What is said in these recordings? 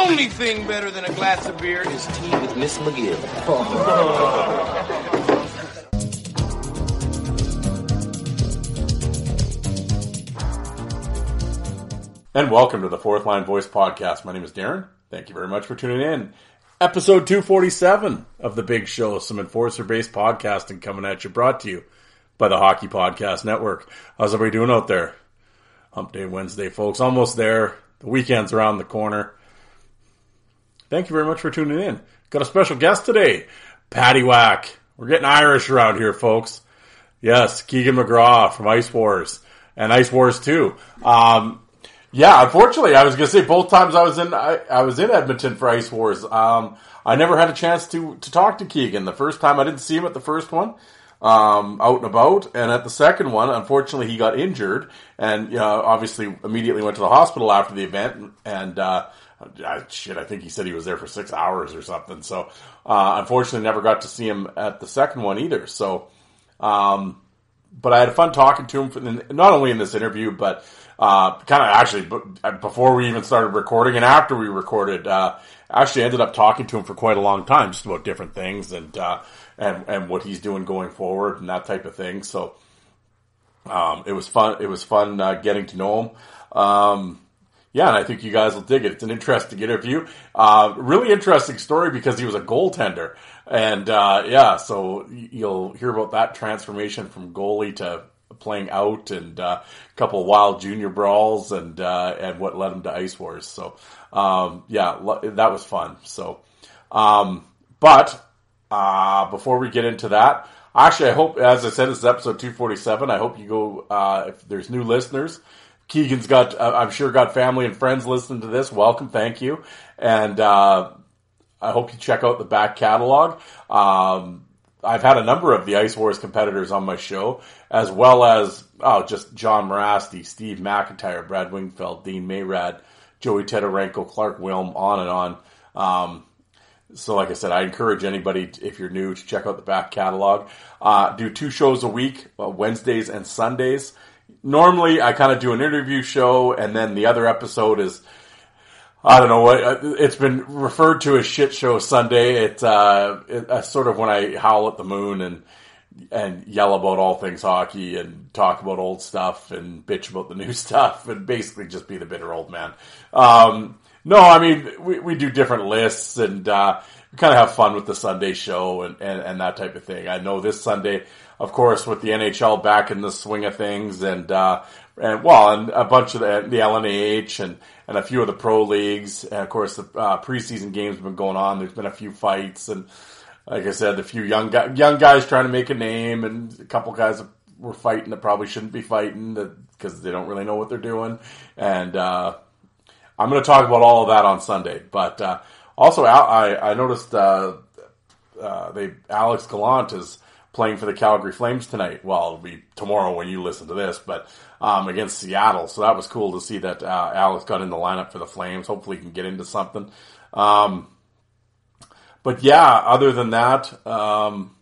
Only thing better than a glass of beer is tea with Miss McGill. And welcome to the Fourth Line Voice Podcast. My name is Darren. Thank you very much for tuning in. Episode 247 of The Big Show, some enforcer based podcasting coming at you, brought to you by the Hockey Podcast Network. How's everybody doing out there? Hump Day Wednesday, folks. Almost there. The weekend's around the corner. Thank you very much for tuning in. Got a special guest today, Patty Whack. We're getting Irish around here, folks. Yes, Keegan McGraw from Ice Wars and Ice Wars 2. Um, yeah, unfortunately, I was going to say both times I was in I, I was in Edmonton for Ice Wars. Um, I never had a chance to to talk to Keegan. The first time I didn't see him at the first one, um, out and about, and at the second one, unfortunately, he got injured, and uh, obviously immediately went to the hospital after the event. And uh, uh, shit, I think he said he was there for six hours or something. So uh, unfortunately, never got to see him at the second one either. So. Um, but I had fun talking to him, for, not only in this interview, but uh, kind of actually before we even started recording and after we recorded. Uh, actually, ended up talking to him for quite a long time, just about different things and uh, and and what he's doing going forward and that type of thing. So um, it was fun. It was fun uh, getting to know him. Um, yeah, and I think you guys will dig it. It's an interesting interview. Uh, really interesting story because he was a goaltender. And uh, yeah, so you'll hear about that transformation from goalie to playing out and uh, a couple wild junior brawls and uh, and what led him to Ice Wars. So um, yeah, that was fun. So, um, but uh, before we get into that, actually, I hope, as I said, this is episode 247. I hope you go, uh, if there's new listeners, Keegan's got, uh, I'm sure, got family and friends listening to this. Welcome, thank you, and uh, I hope you check out the back catalog. Um, I've had a number of the Ice Wars competitors on my show, as well as oh, just John Mirasty, Steve McIntyre, Brad Wingfield, Dean Mayrad, Joey Tetarenko, Clark Wilm, on and on. Um, so, like I said, I encourage anybody, if you're new, to check out the back catalog. Uh, do two shows a week, uh, Wednesdays and Sundays. Normally, I kind of do an interview show, and then the other episode is, I don't know what uh, it's been referred to as shit show Sunday. It's uh, it, uh, sort of when I howl at the moon and and yell about all things hockey and talk about old stuff and bitch about the new stuff and basically just be the bitter old man. Um, no, I mean, we, we do different lists and, uh, we kind of have fun with the Sunday show and, and, and, that type of thing. I know this Sunday, of course, with the NHL back in the swing of things and, uh, and well, and a bunch of the, the LNAH and, and a few of the pro leagues. And of course, the uh, preseason games have been going on. There's been a few fights and, like I said, a few young guy, young guys trying to make a name, and a couple guys were fighting that probably shouldn't be fighting because they don't really know what they're doing. And uh, I'm going to talk about all of that on Sunday. But uh, also, I, I noticed uh, uh, they Alex Gallant is playing for the Calgary Flames tonight. Well, it'll be tomorrow when you listen to this, but um, against Seattle. So that was cool to see that uh, Alex got in the lineup for the Flames. Hopefully, he can get into something. Um, but yeah, other than that, um,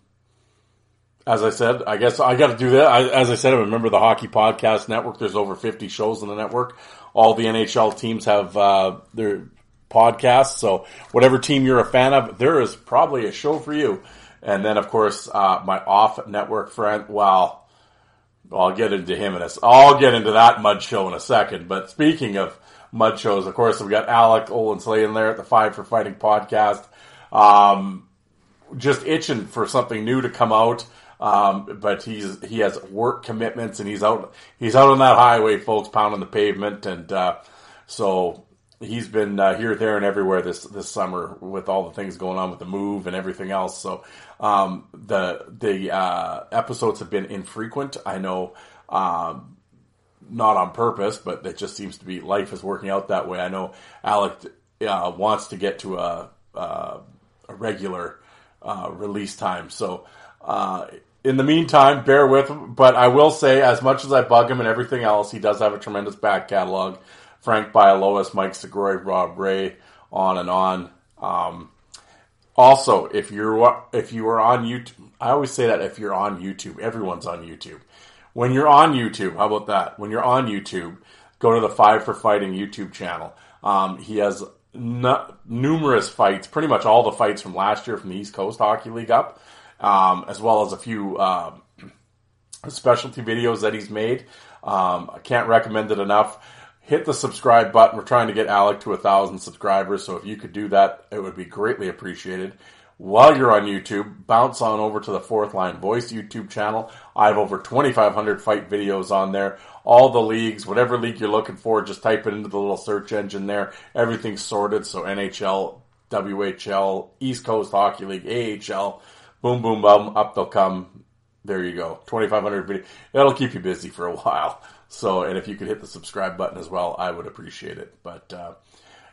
as I said, I guess I got to do that. I, as I said, I remember the Hockey Podcast Network. There's over 50 shows on the network. All the NHL teams have uh, their podcasts. So whatever team you're a fan of, there is probably a show for you. And then, of course, uh, my off network friend. Well, I'll get into him in a. I'll get into that mud show in a second. But speaking of mud shows, of course, we got Alec Olensley in there at the Five for Fighting podcast. Um, just itching for something new to come out. Um, but he's he has work commitments and he's out he's out on that highway, folks, pounding the pavement, and uh, so he's been uh, here, there, and everywhere this this summer with all the things going on with the move and everything else. So um, the the uh, episodes have been infrequent. I know. Um, not on purpose, but it just seems to be life is working out that way. I know Alec uh, wants to get to a, uh, a regular uh, release time, so uh, in the meantime, bear with him. But I will say, as much as I bug him and everything else, he does have a tremendous back catalog. Frank Bialowas, Mike Segroy, Rob Ray, on and on. Um, also, if you're if you are on YouTube, I always say that if you're on YouTube, everyone's on YouTube. When you're on YouTube, how about that? When you're on YouTube, go to the Five for Fighting YouTube channel. Um, he has n- numerous fights, pretty much all the fights from last year from the East Coast Hockey League up um, as well as a few um, specialty videos that he's made. Um, I can't recommend it enough. Hit the subscribe button. We're trying to get Alec to a thousand subscribers, so if you could do that, it would be greatly appreciated. While you're on YouTube, bounce on over to the Fourth Line Voice YouTube channel. I have over 2,500 fight videos on there. All the leagues, whatever league you're looking for, just type it into the little search engine there. Everything's sorted, so NHL, WHL, East Coast Hockey League, AHL, boom, boom, boom, up they'll come. There you go. 2,500 video. That'll keep you busy for a while. So, and if you could hit the subscribe button as well, I would appreciate it. But, uh,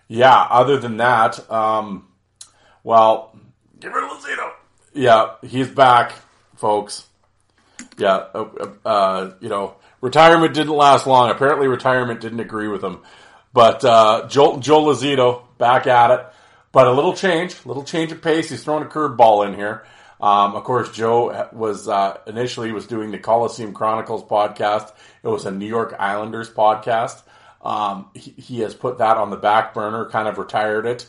yeah, other than that, um, well, it a Lazito. Yeah, he's back, folks. Yeah, uh, uh, uh, you know, retirement didn't last long. Apparently, retirement didn't agree with him. But uh, Joe, Joe Lazito back at it. But a little change, a little change of pace. He's throwing a curveball in here. Um, of course, Joe was uh, initially was doing the Coliseum Chronicles podcast. It was a New York Islanders podcast. Um, he, he, has put that on the back burner, kind of retired it,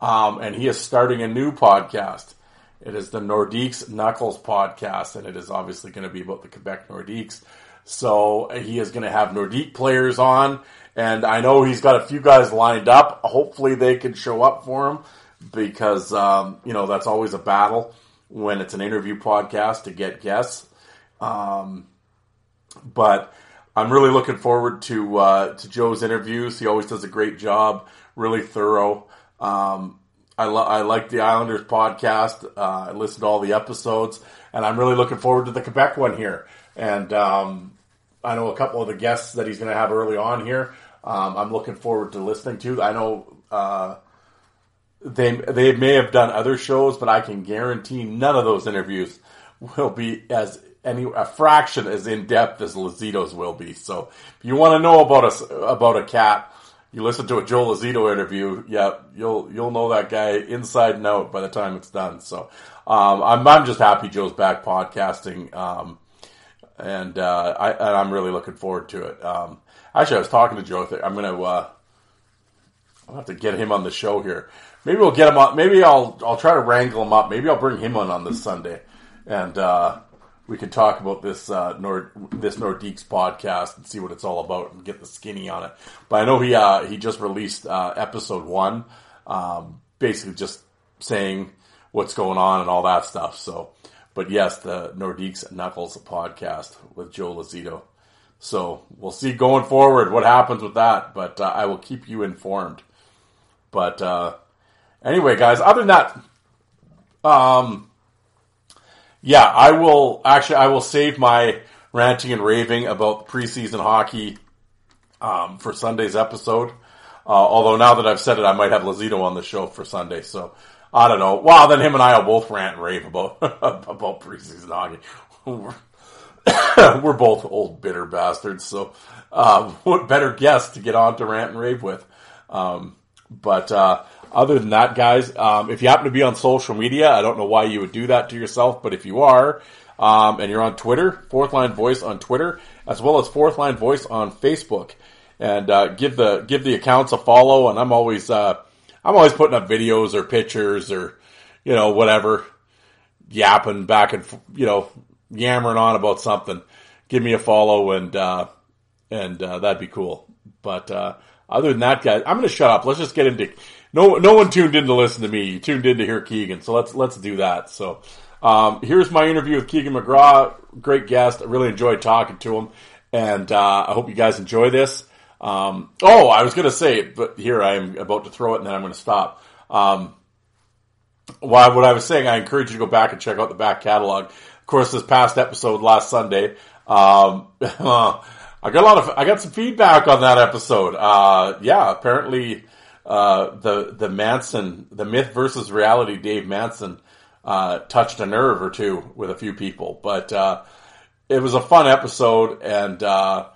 um, and he is starting a new podcast. It is the Nordiques Knuckles podcast, and it is obviously going to be about the Quebec Nordiques. So he is going to have Nordique players on, and I know he's got a few guys lined up. Hopefully, they can show up for him because um, you know that's always a battle when it's an interview podcast to get guests. Um, but I'm really looking forward to uh, to Joe's interviews. He always does a great job, really thorough. Um, I, lo- I like the Islanders podcast. Uh, I listened to all the episodes, and I'm really looking forward to the Quebec one here. And um, I know a couple of the guests that he's going to have early on here. Um, I'm looking forward to listening to. I know uh, they they may have done other shows, but I can guarantee none of those interviews will be as any a fraction as in depth as Lazito's will be. So if you want to know about a about a cat, you listen to a Joe Lazito interview. Yeah, you'll you'll know that guy inside and out by the time it's done. So um, I'm I'm just happy Joe's back podcasting, um, and uh, I and I'm really looking forward to it. Um, actually, I was talking to Joe. I'm gonna uh, I'll have to get him on the show here. Maybe we'll get him. Maybe I'll I'll try to wrangle him up. Maybe I'll bring him on on this Sunday, and uh, we can talk about this uh, Nord this Nordiques podcast and see what it's all about and get the skinny on it. But I know he uh, he just released uh, episode one, um, basically just saying what's going on and all that stuff. So, but yes, the Nordiques Knuckles podcast with Joe Lazito. So we'll see going forward what happens with that. But uh, I will keep you informed. But uh, Anyway, guys, other than that, um, yeah, I will actually I will save my ranting and raving about preseason hockey um, for Sunday's episode. Uh, although now that I've said it, I might have Lazito on the show for Sunday. So I don't know. Well, then him and I will both rant and rave about about preseason hockey. We're, both old bitter bastards, so um, what better guest to get on to rant and rave with? Um, but uh, other than that, guys, um, if you happen to be on social media, I don't know why you would do that to yourself, but if you are, um, and you're on Twitter, Fourth Line Voice on Twitter, as well as Fourth Line Voice on Facebook, and uh, give the give the accounts a follow. And I'm always uh, I'm always putting up videos or pictures or you know whatever, yapping back and you know yammering on about something. Give me a follow and uh, and uh, that'd be cool. But uh, other than that, guys, I'm going to shut up. Let's just get into no no one tuned in to listen to me. You tuned in to hear Keegan, so let's let's do that. So. Um, here's my interview with Keegan McGraw. Great guest. I really enjoyed talking to him, and uh, I hope you guys enjoy this. Um, oh, I was going to say, but here I am about to throw it, and then I'm going to stop. Um, well, what I was saying, I encourage you to go back and check out the back catalog. Of course, this past episode last Sunday, um, I got a lot of, I got some feedback on that episode. Uh, yeah, apparently, uh, the the Manson, the myth versus reality, Dave Manson, uh, touched a nerve or two with a few people, but uh, it was a fun episode, and uh,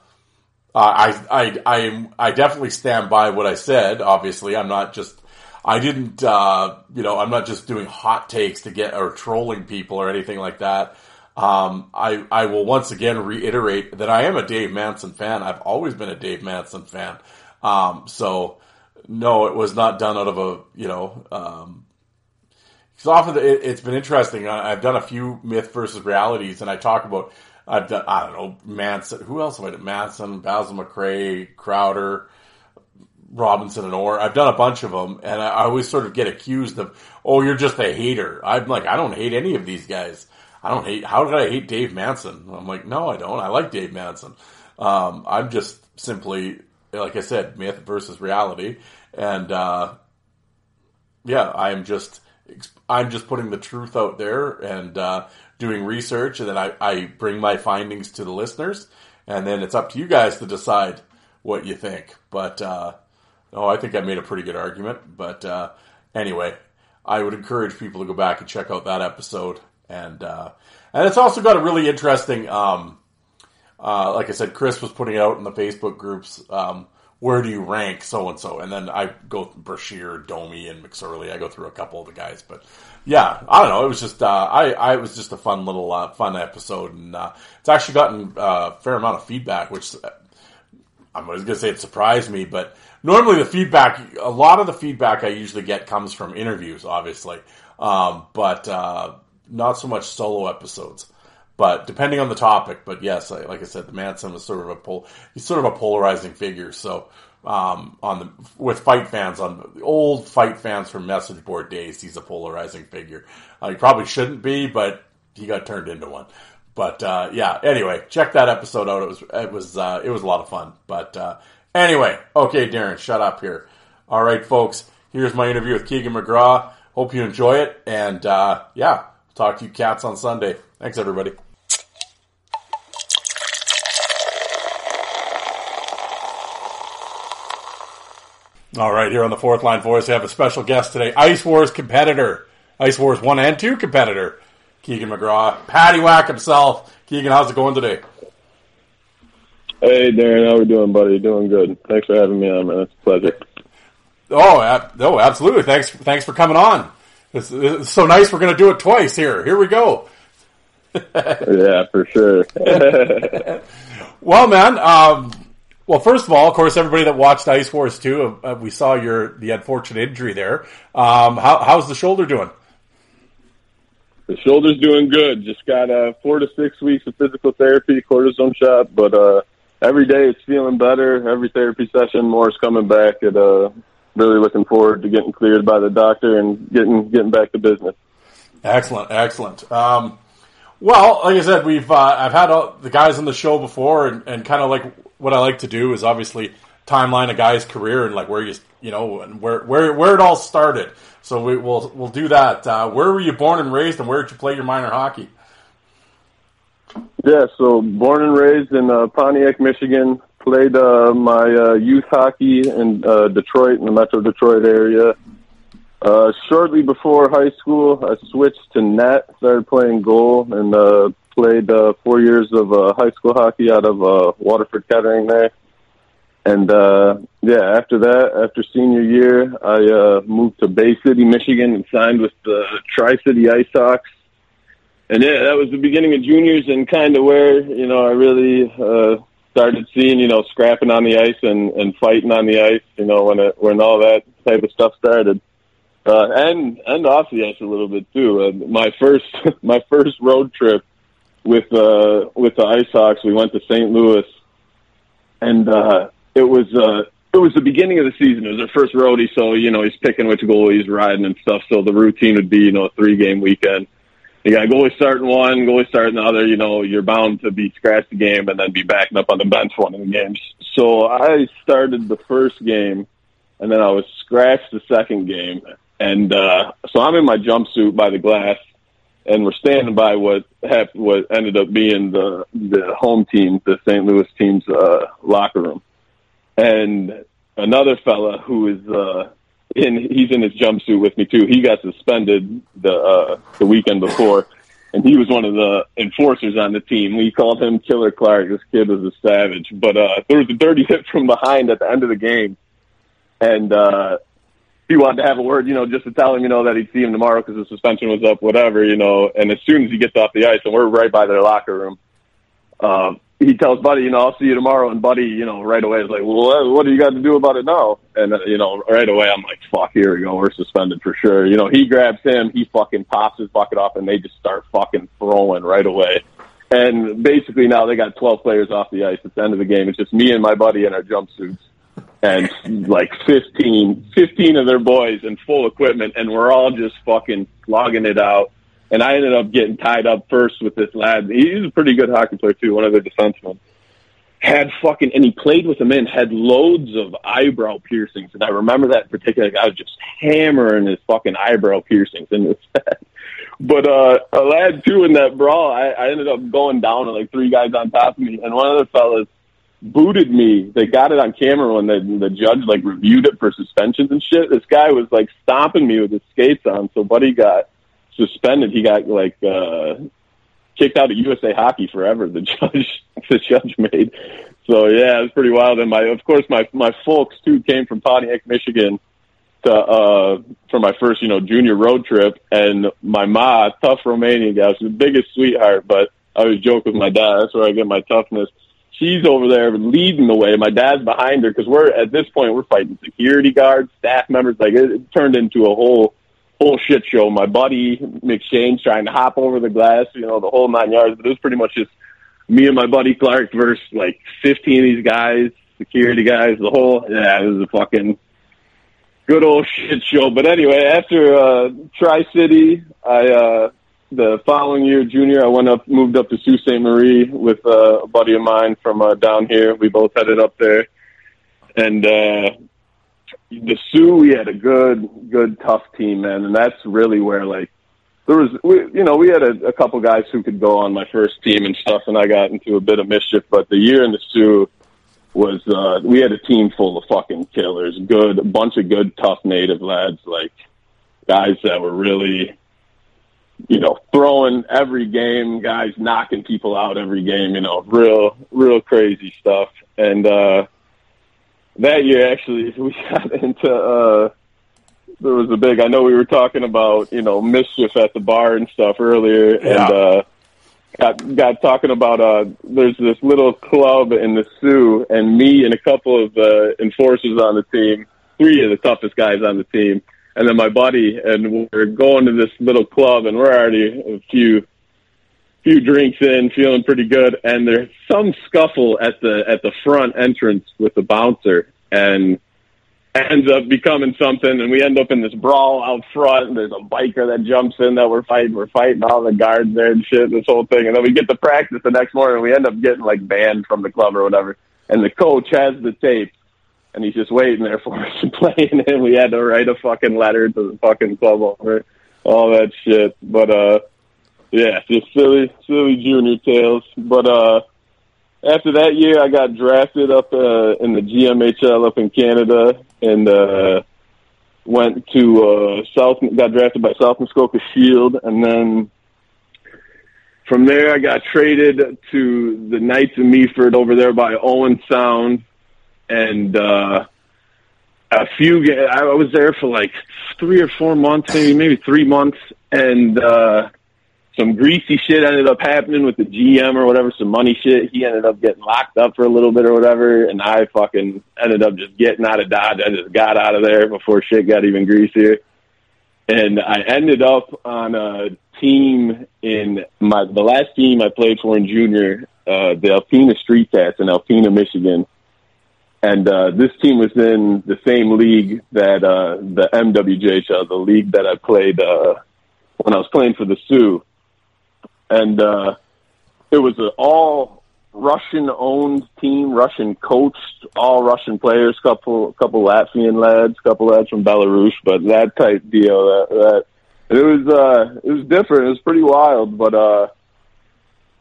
I, I, I, I definitely stand by what I said. Obviously, I'm not just, I didn't, uh, you know, I'm not just doing hot takes to get or trolling people or anything like that. Um, I, I will once again reiterate that I am a Dave Manson fan. I've always been a Dave Manson fan. Um, so no, it was not done out of a, you know, um, because often it, has been interesting. I've done a few myth versus realities, and I talk about I've done I don't know Manson. Who else have I done? Manson, Basil McRae, Crowder, Robinson, and Orr. I've done a bunch of them, and I, I always sort of get accused of, oh, you're just a hater. I'm like, I don't hate any of these guys. I don't hate. How did I hate Dave Manson? I'm like, no, I don't. I like Dave Manson. Um, I'm just simply, like I said, myth versus reality, and uh, yeah, I'm just I'm just putting the truth out there and uh, doing research, and then I, I bring my findings to the listeners, and then it's up to you guys to decide what you think. But uh, oh, I think I made a pretty good argument. But uh, anyway, I would encourage people to go back and check out that episode, and uh, and it's also got a really interesting. Um, uh, like I said, Chris was putting out in the Facebook groups. Um, where do you rank so and so? And then I go Brashear, Domi, and McSorley. I go through a couple of the guys, but yeah, I don't know. It was just uh, I, I was just a fun little uh, fun episode, and uh, it's actually gotten uh, a fair amount of feedback, which uh, I was going to say it surprised me, but normally the feedback, a lot of the feedback I usually get comes from interviews, obviously, um, but uh, not so much solo episodes but depending on the topic. But yes, like I said, the Manson was sort of a pol- he's sort of a polarizing figure. So um, on the with fight fans on the old fight fans from message board days, he's a polarizing figure. Uh, he probably shouldn't be, but he got turned into one. But uh, yeah, anyway, check that episode out. It was it was uh, it was a lot of fun. But uh, anyway, okay, Darren, shut up here. All right, folks, here's my interview with Keegan McGraw. Hope you enjoy it, and uh, yeah, talk to you cats on Sunday. Thanks, everybody. All right, here on the fourth line voice, I have a special guest today, Ice Wars competitor, Ice Wars one and two competitor, Keegan McGraw, Patty Whack himself. Keegan, how's it going today? Hey, Darren, how are we doing, buddy? Doing good. Thanks for having me on, man. It's a pleasure. Oh, ab- oh, absolutely. Thanks, thanks for coming on. It's, it's so nice. We're going to do it twice here. Here we go. yeah, for sure. well, man, um, well, first of all, of course, everybody that watched Ice Wars 2, uh, we saw your the unfortunate injury there. Um, how, how's the shoulder doing? The shoulder's doing good. Just got uh, four to six weeks of physical therapy, cortisone shot, but uh, every day it's feeling better. Every therapy session, more is coming back. And uh, really looking forward to getting cleared by the doctor and getting getting back to business. Excellent, excellent. Um, well, like I said, we've uh, I've had all the guys on the show before, and, and kind of like what I like to do is obviously timeline a guy's career and like where you you know and where where where it all started. So we, will we'll do that. Uh, where were you born and raised, and where did you play your minor hockey? Yeah, so born and raised in uh, Pontiac, Michigan. Played uh, my uh, youth hockey in uh, Detroit, in the Metro Detroit area. Uh, shortly before high school, I switched to net, started playing goal, and played uh, four years of uh, high school hockey out of uh, Waterford Kettering there. And uh, yeah, after that, after senior year, I uh, moved to Bay City, Michigan, and signed with the Tri City Ice Hawks. And yeah, that was the beginning of juniors, and kind of where you know I really uh, started seeing you know scrapping on the ice and and fighting on the ice. You know when it when all that type of stuff started uh, and and off the ice a little bit too. Uh, my first my first road trip with uh, with the Ice Hawks, we went to St. Louis, and uh, it was uh, it was the beginning of the season. It was our first roadie, so you know he's picking which goalie he's riding and stuff. So the routine would be you know a three game weekend. You got goalie starting one, goalie starting the other. You know you're bound to be scratched the game and then be backing up on the bench one of the games. So I started the first game, and then I was scratched the second game and uh, so I'm in my jumpsuit by the glass, and we're standing by what hap- what ended up being the the home team, the St. Louis team's uh, locker room. And another fella who is uh, in he's in his jumpsuit with me too. He got suspended the uh, the weekend before, and he was one of the enforcers on the team. We called him Killer Clark. This kid was a savage. But uh, there was a dirty hit from behind at the end of the game, and uh, he wanted to have a word, you know, just to tell him, you know, that he'd see him tomorrow because the suspension was up, whatever, you know. And as soon as he gets off the ice, and we're right by their locker room, um, he tells Buddy, you know, I'll see you tomorrow. And Buddy, you know, right away is like, well, what do you got to do about it now? And, uh, you know, right away I'm like, fuck, here we go. We're suspended for sure. You know, he grabs him, he fucking pops his bucket off, and they just start fucking throwing right away. And basically now they got 12 players off the ice at the end of the game. It's just me and my buddy in our jumpsuits and like 15, 15 of their boys in full equipment, and we're all just fucking logging it out. And I ended up getting tied up first with this lad. He's a pretty good hockey player too, one of the defensemen. Had fucking, and he played with the men, had loads of eyebrow piercings. And I remember that in particular guy was just hammering his fucking eyebrow piercings in his head. But, uh, a lad too in that brawl, I, I ended up going down to like three guys on top of me. And one of the fellas, booted me. They got it on camera when the the judge like reviewed it for suspensions and shit. This guy was like stomping me with his skates on. So Buddy got suspended. He got like uh kicked out of USA Hockey forever. The judge the judge made. So yeah, it was pretty wild. And my of course my my folks too came from Pontiac, Michigan. To, uh, for my first, you know, junior road trip, and my ma, tough Romanian guy, she's the biggest sweetheart. But I always joke with my dad. That's where I get my toughness she's over there leading the way. My dad's behind her because we're at this point we're fighting security guards, staff members. Like it, it turned into a whole whole shit show. My buddy McShane's trying to hop over the glass, you know, the whole nine yards. But it was pretty much just me and my buddy Clark versus like fifteen of these guys, security guys. The whole yeah, it was a fucking good old shit show. But anyway, after uh, Tri City, I. uh the following year, junior, I went up, moved up to Sault Ste. Marie with uh, a buddy of mine from uh, down here. We both headed up there, and uh, the Soo, we had a good, good, tough team, man, and that's really where like there was, we, you know, we had a, a couple guys who could go on my first team and stuff, and I got into a bit of mischief. But the year in the Soo was, uh, we had a team full of fucking killers, good, a bunch of good, tough native lads, like guys that were really you know, throwing every game, guys knocking people out every game, you know, real, real crazy stuff. And, uh, that year actually we got into, uh, there was a big, I know we were talking about, you know, mischief at the bar and stuff earlier Yeah. and, uh, got, got talking about, uh, there's this little club in the Soo and me and a couple of, uh, enforcers on the team, three of the toughest guys on the team and then my buddy, and we're going to this little club, and we're already a few few drinks in, feeling pretty good, and there's some scuffle at the at the front entrance with the bouncer, and ends up becoming something, and we end up in this brawl out front. And there's a biker that jumps in that we're fighting. We're fighting all the guards there and shit. This whole thing, and then we get to practice the next morning. and We end up getting like banned from the club or whatever. And the coach has the tape, and he's just waiting there for us to play. And we had to write a fucking letter to the fucking club over all that shit. But uh, yeah, just silly, silly junior tales. But uh, after that year, I got drafted up uh, in the GMHL up in Canada, and uh, went to uh, South, got drafted by South Muskoka Shield, and then from there I got traded to the Knights of Meaford over there by Owen Sound, and uh, a few. I was there for like three or four months, maybe maybe three months, and uh, some greasy shit ended up happening with the GM or whatever, some money shit. He ended up getting locked up for a little bit or whatever, and I fucking ended up just getting out of Dodge. I just got out of there before shit got even greasier. And I ended up on a team in my the last team I played for in junior, uh, the Alpena Street Cats in Alpena, Michigan. And uh, this team was in the same league that uh, the MWJHL, the league that I played uh, when I was playing for the Soo and uh, it was an all Russian-owned team, Russian coached, all Russian players, couple couple Latvian lads, couple lads from Belarus, but that type deal. That, that it was uh, it was different. It was pretty wild, but uh,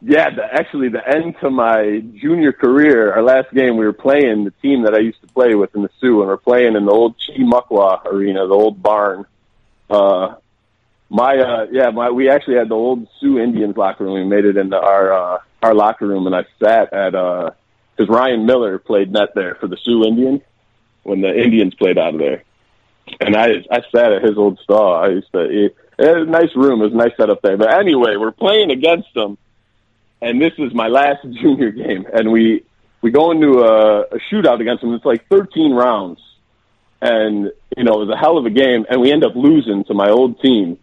yeah, the, actually the end to my junior career, our last game, we were playing the team that I used to play with in the Soo, and we're playing in the old Chi-Mukwa arena, the old barn. Uh, my uh yeah my we actually had the old Soo Indians locker room. We made it into our uh our locker room, and I sat at uh because Ryan Miller played net there for the Soo Indians when the Indians played out of there, and I I sat at his old stall. I used to it, it was a nice room. It was a nice setup there. But anyway, we're playing against them, and this is my last junior game, and we we go into a, a shootout against them. It's like 13 rounds, and you know it was a hell of a game, and we end up losing to my old team.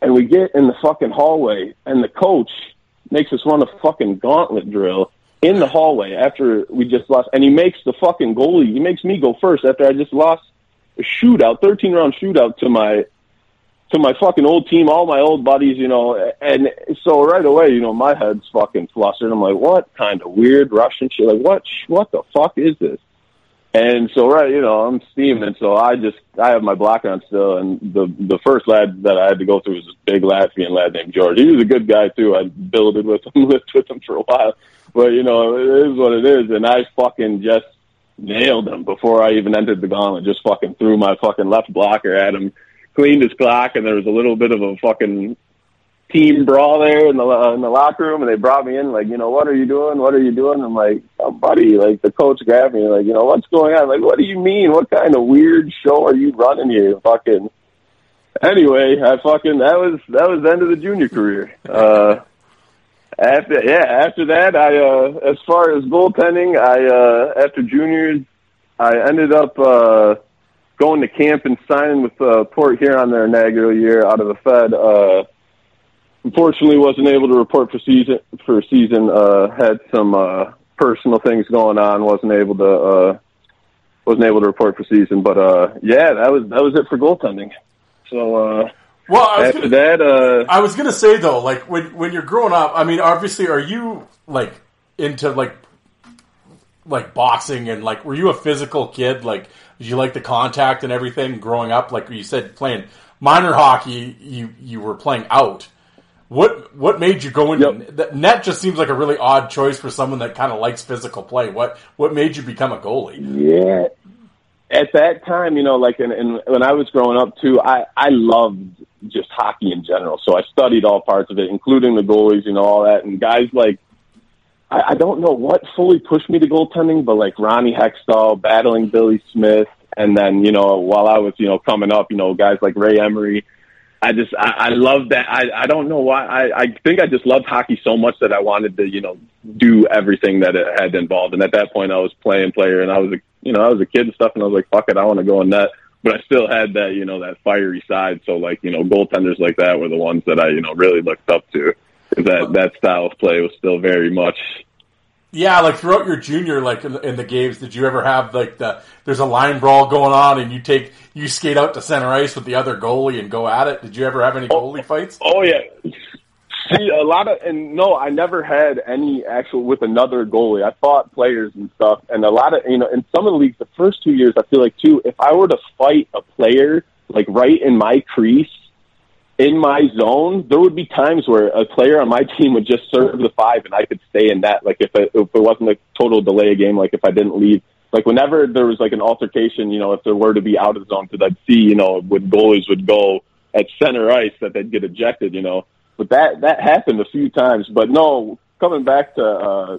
And we get in the fucking hallway, and the coach makes us run a fucking gauntlet drill in the hallway after we just lost. And he makes the fucking goalie, he makes me go first after I just lost a shootout, 13 round shootout to my to my fucking old team, all my old buddies, you know. And so right away, you know, my head's fucking flustered. I'm like, what kind of weird Russian shit? Like, what? What the fuck is this? And so, right, you know, I'm steaming. So I just, I have my block on still. And the, the first lad that I had to go through was this big Latvian lad named George. He was a good guy too. I builded with him, lived with him for a while. But, you know, it is what it is. And I fucking just nailed him before I even entered the gauntlet. Just fucking threw my fucking left blocker at him, cleaned his clock, and there was a little bit of a fucking team brawl there in the uh, in the locker room, and they brought me in like, you know, what are you doing? What are you doing? I'm like, oh, buddy, like the coach grabbed me, like, you know, what's going on? Like, what do you mean? What kind of weird show are you running here? Fucking. Anyway, I fucking that was that was the end of the junior career. Uh, after yeah, after that, I uh, as far as goaltending, I uh, after juniors, I ended up uh, going to camp and signing with uh, Port Huron their inaugural year out of the Fed. Uh, unfortunately wasn't able to report for season for season uh had some uh personal things going on wasn't able to uh wasn't able to report for season but uh yeah that was that was it for goaltending so uh Well, I was after gonna, that uh I was gonna say though, like when when you're growing up, I mean, obviously, are you like into like like boxing and like were you a physical kid? Like, did you like the contact and everything growing up? Like you said, playing minor hockey, you you were playing out. What what made you go into Yep. net? Just seems like a really odd choice for someone that kind of likes physical play. What what made you become a goalie? Yeah. At that time, you know, like in, in, when I was growing up too, I, I loved just hockey in general. So I studied all parts of it, including the goalies, you know, all that. And guys like, I, I don't know what fully pushed me to goaltending, but like Ronnie Hextall, battling Billy Smith. And then, you know, while I was, you know, coming up, you know, guys like Ray Emery, I just I, I love that. I I don't know why. I I think I just loved hockey so much that I wanted to you know do everything that it had involved. And at that point, I was playing player, and I was a you know I was a kid and stuff, and I was like, fuck it, I want to go in net. But I still had that you know that fiery side. So like you know goaltenders like that were the ones that I you know really looked up to. That that style of play was still very much Yeah, like throughout your junior, like in the, in the games, did you ever have like the there's a line brawl going on and you take you skate out to center ice with the other goalie and go at it? Did you ever have any oh, goalie fights? Oh yeah. See, a lot of and no, I never had any actual with another goalie. I fought players and stuff, and a lot of you know, in some of the leagues, the first two years, I feel like too, if I were to fight a player like right in my crease, in my zone, there would be times where a player on my team would just serve the five, and I could stay in that. Like if it, if it wasn't a total delay game, like if I didn't leave like whenever there was like an altercation, you know, if there were to be out of zone, because I'd see, you know, when goalies would go at center ice that they'd get ejected, you know. But that that happened a few times. But no, coming back to uh,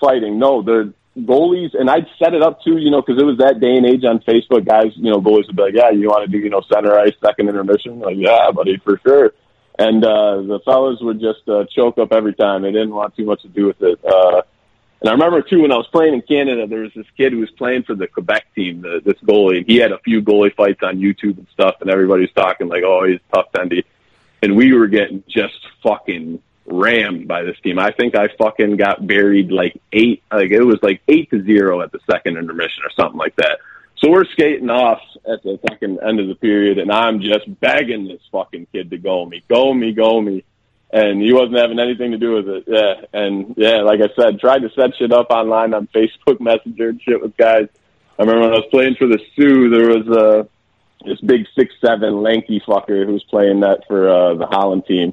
fighting, no, the goalies, and I'd set it up too, you know, because it was that day and age on Facebook. Guys, you know, goalies would be like, "Yeah, you want to do, you know, center ice, second intermission?" Like, yeah, buddy, for sure. And uh, the fellas would just uh, choke up every time. They didn't want too much to do with it. Uh, and I remember too when I was playing in Canada, there was this kid who was playing for the Quebec team, the, this goalie, and he had a few goalie fights on YouTube and stuff, and everybody was talking like, "Oh, he's tough, Tendy," and we were getting just fucking rammed by this team. I think I fucking got buried like eight, like it was like eight to zero at the second intermission or something like that. So we're skating off at the fucking end of the period, and I'm just begging this fucking kid to go me, go me, go me and he wasn't having anything to do with it. Yeah, and yeah, like I said, tried to set shit up online on Facebook Messenger and shit with guys. I remember when I was playing for the Soo, there was uh, this big six seven lanky fucker who was playing that for uh, the Holland team,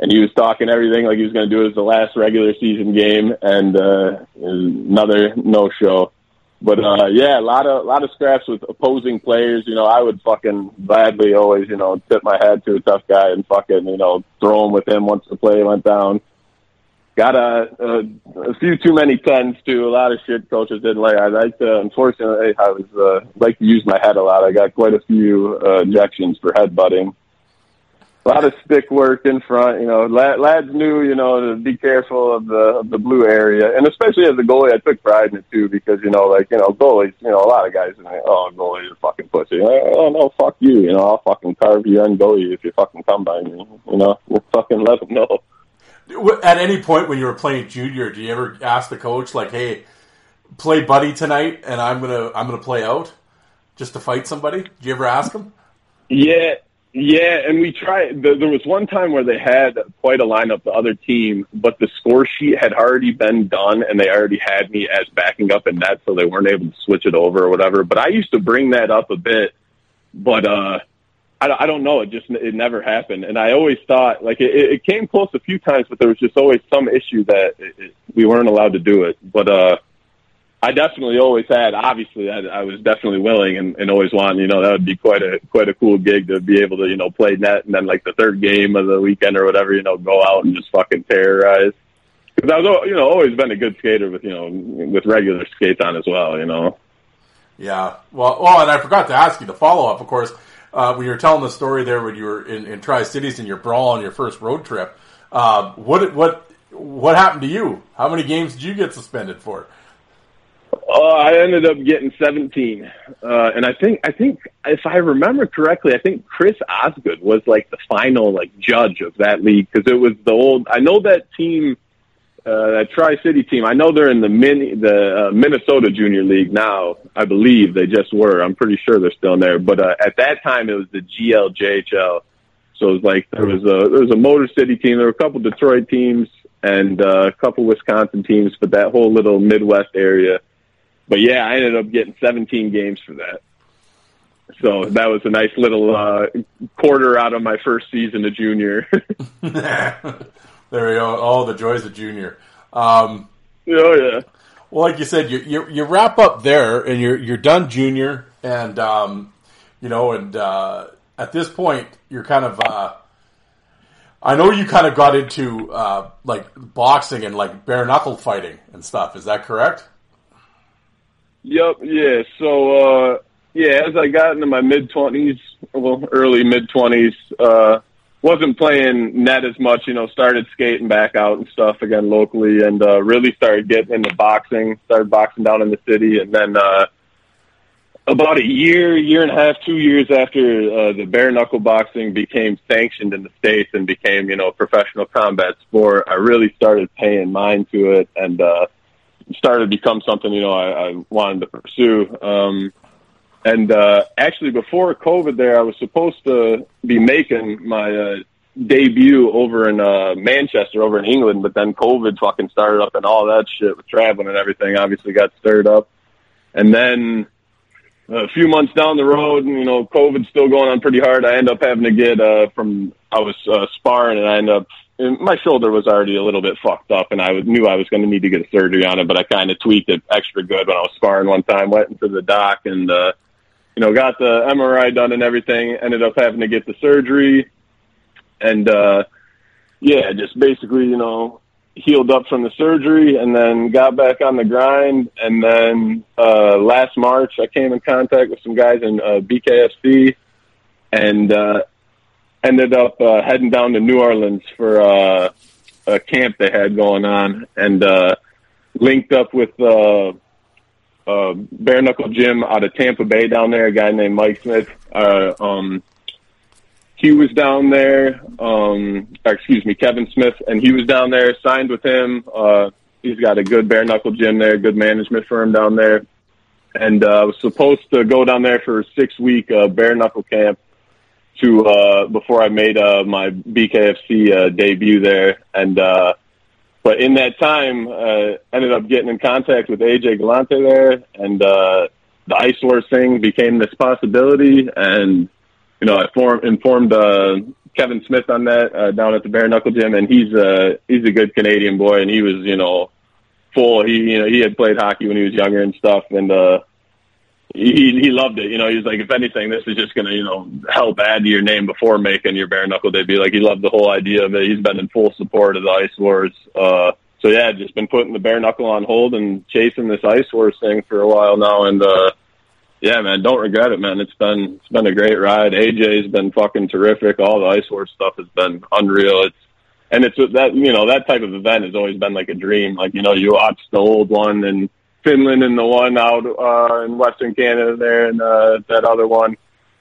and he was talking everything like he was going to do it as the last regular season game, and uh, another no show. But uh yeah, a lot of a lot of scraps with opposing players. You know, I would fucking gladly always, you know, tip my hat to a tough guy and fucking, you know, throw him with him once the play went down. Got a a, a few too many tens too. A lot of shit coaches didn't like. I like to, unfortunately, I was uh, like to use my head a lot. I got quite a few uh, ejections for headbutting a lot of stick work in front. You know, lads knew, you know, to be careful of the of the blue area, and especially as a goalie, I took pride in it too because you know, like you know, goalies, you know, a lot of guys, are like, oh, goalie, a fucking pussy. Oh no, fuck you. You know, I'll fucking carve you and goalie if you fucking come by me. You know, we'll fucking let them know. At any point when you were playing junior, do you ever ask the coach like, "Hey, play buddy tonight, and I'm gonna I'm gonna play out just to fight somebody"? Do you ever ask him? Yeah, yeah, and we tried. There was one time where they had quite a lineup, the other team, but the score sheet had already been done, and they already had me as backing up in net, so they weren't able to switch it over or whatever. But I used to bring that up a bit, but uh, I, I don't know. It just it never happened, and I always thought like it, it came close a few times, but there was just always some issue that it, it, we weren't allowed to do it. But uh, I definitely always had. Obviously, I, I was definitely willing and, and always wanted. You know, that would be quite a quite a cool gig to be able to you know play net and then like the third game of the weekend or whatever. You know, go out and just fucking terrorize. Because I was you know always been a good skater with you know with regular skates on as well. You know. Yeah. Well, well, and I forgot to ask you the follow up. Of course, uh, when you were telling the story there when you were in, in Tri Cities and your brawl on your first road trip, uh, what what what happened to you? How many games did you get suspended for? Uh, I ended up getting 17, uh, and I think I think if I remember correctly, I think Chris Osgood was like the final like judge of that league because it was the old. I know that team, uh, that Tri City team. I know they're in the mini the uh, Minnesota Junior League now. I believe they just were. I'm pretty sure they're still in there. But uh, at that time, it was the GLJHL. So it was like there was a there was a Motor City team. There were a couple Detroit teams and uh, a couple Wisconsin teams, but that whole little Midwest area but yeah, I ended up getting 17 games for that. So that was a nice little uh, quarter out of my first season of junior. there we go. All the joys of junior. Um, oh yeah. Well, like you said, you, you, you wrap up there, and you're you're done junior, and um, you know, and uh, at this point, you're kind of. Uh, I know you kind of got into uh, like boxing and like bare knuckle fighting and stuff. Is that correct? Yep. Yeah. So, uh, yeah, as I got into my mid twenties, well, early mid twenties, uh, wasn't playing net as much, you know, started skating back out and stuff again locally and, uh, really started getting into boxing, started boxing down in the city. And then, uh, about a year, year and a half, two years after uh, the bare knuckle boxing became sanctioned in the states and became, you know, a professional combat sport, I really started paying mind to it and uh, started to become something you know I, I wanted to pursue. Um, and uh, actually, before COVID, there I was supposed to be making my uh, debut over in uh, Manchester, over in England, but then COVID fucking started up and all that shit with traveling and everything. Obviously, got stirred up, and then a few months down the road, and you know, COVID's still going on pretty hard. I end up having to get uh, from I was uh, sparring, and I end up my shoulder was already a little bit fucked up, and I knew I was going to need to get a surgery on it. But I kind of tweaked it extra good when I was sparring one time. Went into the doc and uh, you know got the MRI done and everything. Ended up having to get the surgery, and uh, yeah, just basically you know healed up from the surgery and then got back on the grind. And then uh, last March, I came in contact with some guys in uh, BKFC and uh, ended up uh, heading down to New Orleans for uh, a camp they had going on and uh, linked up with uh, uh, Bare Knuckle Gym out of Tampa Bay down there, a guy named Mike Smith. Uh, um, he was down there, um, excuse me, Kevin Smith, and he was down there, signed with him. Uh, he's got a good bare knuckle gym there, good management firm down there. And, uh, was supposed to go down there for a six week, uh, bare knuckle camp to, uh, before I made, uh, my BKFC, uh, debut there. And, uh, but in that time, uh, ended up getting in contact with AJ Galante there. And, uh, the Ice Wars thing became this possibility and, you know, I form, informed uh, Kevin Smith on that uh, down at the Bare Knuckle Gym, and he's a he's a good Canadian boy, and he was you know full. He you know he had played hockey when he was younger and stuff, and uh, he he loved it. You know, he's like, if anything, this is just gonna you know help add to your name before making your bare knuckle debut. Like he loved the whole idea of it. He's been in full support of the Ice Wars. Uh, so yeah, just been putting the bare knuckle on hold and chasing this Ice Wars thing for a while now, and. uh yeah, man, don't regret it, man. It's been it's been a great ride. AJ's been fucking terrific. All the Ice Wars stuff has been unreal. It's and it's that you know that type of event has always been like a dream. Like you know you watch the old one in Finland and the one out uh, in Western Canada there and uh, that other one.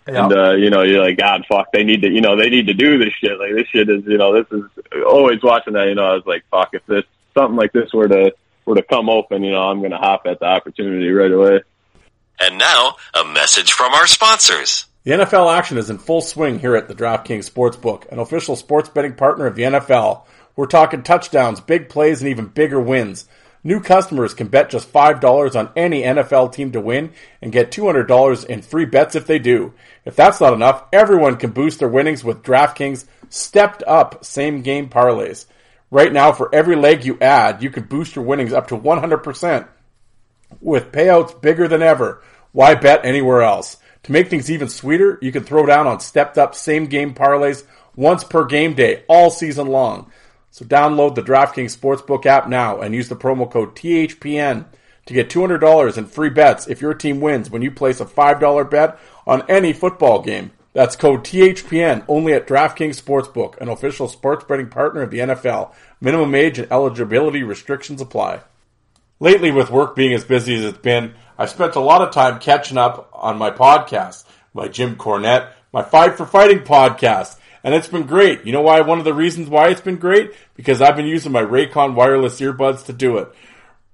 Yeah. And uh, you know, you're like, God, fuck, they need to, you know, they need to do this shit. Like this shit is, you know, this is always watching that. You know, I was like, fuck, if this something like this were to were to come open, you know, I'm gonna hop at the opportunity right away. And now, a message from our sponsors. The NFL action is in full swing here at the DraftKings Sportsbook, an official sports betting partner of the NFL. We're talking touchdowns, big plays, and even bigger wins. New customers can bet just $5 on any NFL team to win and get $200 in free bets if they do. If that's not enough, everyone can boost their winnings with DraftKings stepped up same game parlays. Right now, for every leg you add, you can boost your winnings up to 100% with payouts bigger than ever. Why bet anywhere else? To make things even sweeter, you can throw down on stepped up same game parlays once per game day all season long. So download the DraftKings Sportsbook app now and use the promo code THPN to get $200 in free bets if your team wins when you place a $5 bet on any football game. That's code THPN only at DraftKings Sportsbook, an official sports betting partner of the NFL. Minimum age and eligibility restrictions apply. Lately, with work being as busy as it's been, I've spent a lot of time catching up on my podcasts, my Jim Cornette, my Fight for Fighting podcast, and it's been great. You know why? One of the reasons why it's been great? Because I've been using my Raycon wireless earbuds to do it.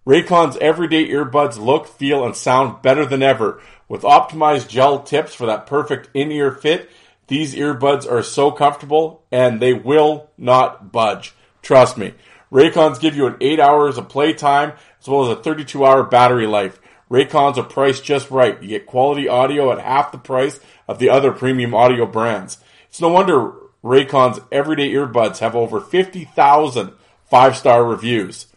Raycon's everyday earbuds look, feel, and sound better than ever. With optimized gel tips for that perfect in-ear fit, these earbuds are so comfortable and they will not budge. Trust me. Raycons give you an 8 hours of playtime as well as a 32 hour battery life. Raycons are priced just right. You get quality audio at half the price of the other premium audio brands. It's no wonder Raycon's everyday earbuds have over 50,000 five star reviews.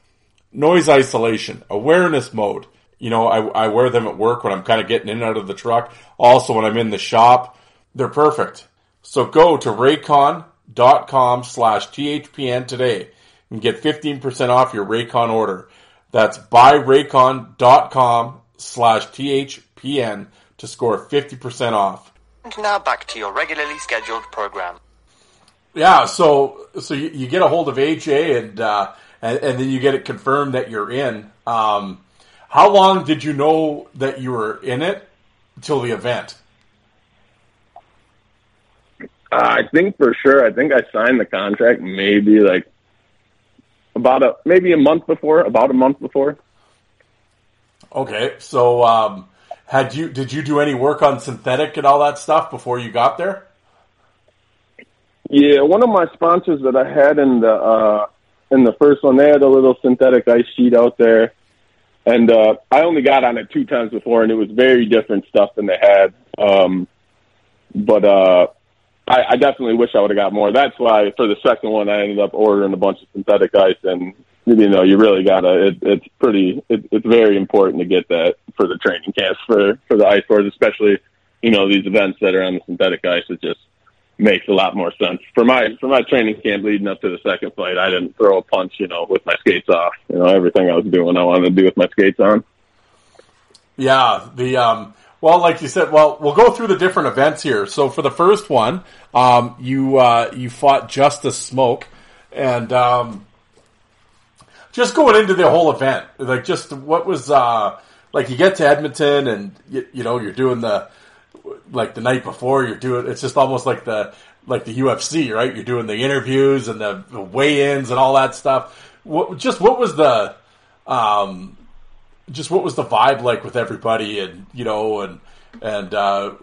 Noise isolation, awareness mode. You know, I, I wear them at work when I'm kind of getting in and out of the truck. Also, when I'm in the shop, they're perfect. So go to raycon.com slash THPN today and get 15% off your Raycon order. That's buyraycon.com slash THPN to score 50% off. And now back to your regularly scheduled program. Yeah, so so you, you get a hold of AJ and, uh, and and then you get it confirmed that you're in. Um, how long did you know that you were in it till the event? Uh, I think for sure. I think I signed the contract maybe like about a maybe a month before, about a month before. Okay, so um, had you did you do any work on synthetic and all that stuff before you got there? Yeah, one of my sponsors that I had in the uh, in the first one, they had a little synthetic ice sheet out there, and uh, I only got on it two times before, and it was very different stuff than they had. Um, but uh, I, I definitely wish I would have got more. That's why for the second one, I ended up ordering a bunch of synthetic ice, and you know, you really gotta. It, it's pretty. It, it's very important to get that for the training camps for for the Ice Wars, especially you know these events that are on the synthetic ice. It just makes a lot more sense for my for my training camp leading up to the second flight. I didn't throw a punch, you know, with my skates off. You know, everything I was doing, I wanted to do with my skates on. Yeah, the um, well, like you said, well, we'll go through the different events here. So for the first one, um, you uh, you fought Justice Smoke, and um, just going into the whole event, like just what was uh, like you get to Edmonton, and you, you know you're doing the like the night before you're doing it's just almost like the like the UFC, right? You're doing the interviews and the, weigh-ins and all that stuff. What just what was the um just what was the vibe like with everybody and you know and and uh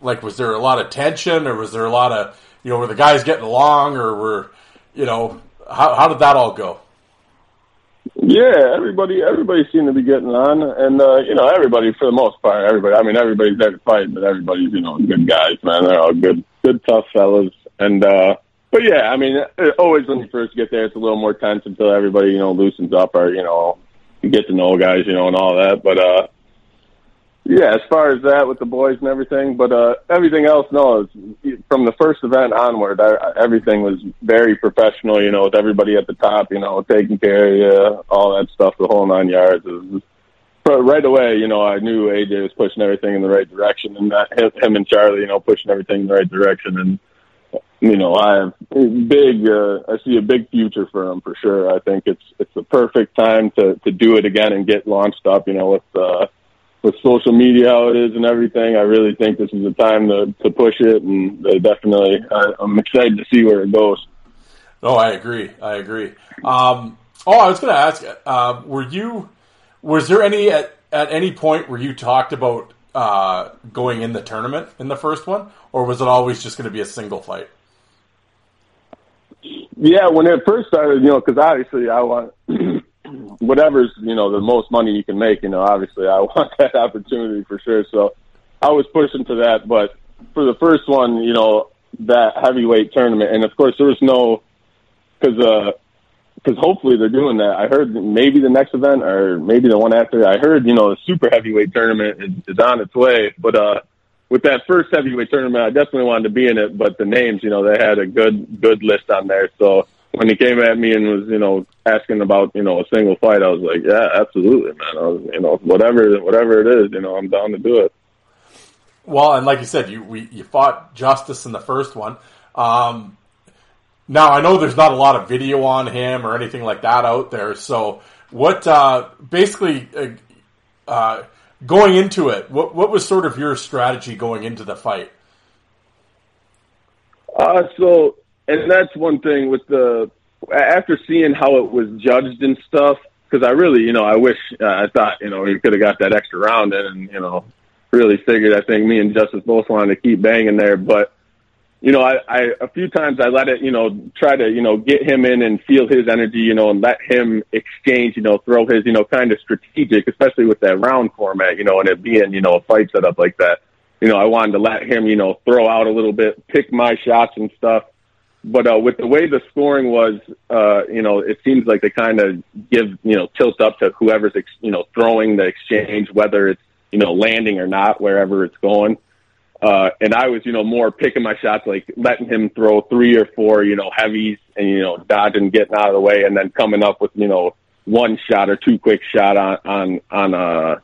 like was there a lot of tension or was there a lot of you know were the guys getting along or were you know how how did that all go? Yeah, everybody everybody seemed to be getting on, and uh, you know everybody for the most part, everybody. I mean, everybody's there to fight, but everybody's you know good guys, man. They're all good, good tough fellas, and uh, but yeah, I mean, always when you first get there, it's a little more tense until everybody you know loosens up or you know you get to know guys, you know, and all that. But uh, yeah, as far as that with the boys and everything, but uh, everything else, no, it's, from the first event onward, I, everything was very professional. You know, with everybody at the top, you know, taking care of you, all that stuff, the whole nine yards. It was, but right away, you know, I knew AJ was pushing everything in the right direction, and that him and Charlie, you know, pushing everything in the right direction. And you know, I have big. Uh, I see a big future for him for sure. I think it's it's the perfect time to to do it again and get launched up. You know, with. uh with social media how it is and everything, I really think this is the time to to push it, and they definitely I, I'm excited to see where it goes. Oh, I agree. I agree. Um, oh, I was going to ask, uh, were you was there any at, at any point where you talked about uh, going in the tournament in the first one, or was it always just going to be a single fight? Yeah, when it first started, you know, because obviously I want whatever's you know the most money you can make. You know, obviously I want that opportunity for sure. So I was pushing for that, but for the first one, you know, that heavyweight tournament, and of course there was no because uh because hopefully they're doing that. I heard maybe the next event or maybe the one after. I heard you know the super heavyweight tournament is, is on its way, but uh with that first heavyweight tournament, I definitely wanted to be in it. But the names, you know, they had a good good list on there, so when he came at me and was, you know, asking about, you know, a single fight, I was like, yeah, absolutely, man. I was, you know, whatever, whatever it is, you know, I'm down to do it. Well, and like you said, you we, you fought Justice in the first one. Um, now I know there's not a lot of video on him or anything like that out there. So what, uh, basically, uh, uh, going into it, what what was sort of your strategy going into the fight? Uh, so and that's one thing with the after seeing how it was judged and stuff. Because I really, you know, I wish uh, I thought, you know, he could have got that extra round in, and you know, really figured. I think me and Justice both wanted to keep banging there, but you know, I, I a few times I let it, you know, try to, you know, get him in and feel his energy, you know, and let him exchange, you know, throw his, you know, kind of strategic, especially with that round format, you know, and it being, you know, a fight setup like that. You know, I wanted to let him, you know, throw out a little bit, pick my shots and stuff but uh, with the way the scoring was, uh, you know, it seems like they kind of give, you know, tilt up to whoever's, ex- you know, throwing the exchange, whether it's, you know, landing or not, wherever it's going. Uh, and I was, you know, more picking my shots, like letting him throw three or four, you know, heavies and, you know, dodging, getting out of the way and then coming up with, you know, one shot or two quick shot on, on, on, uh,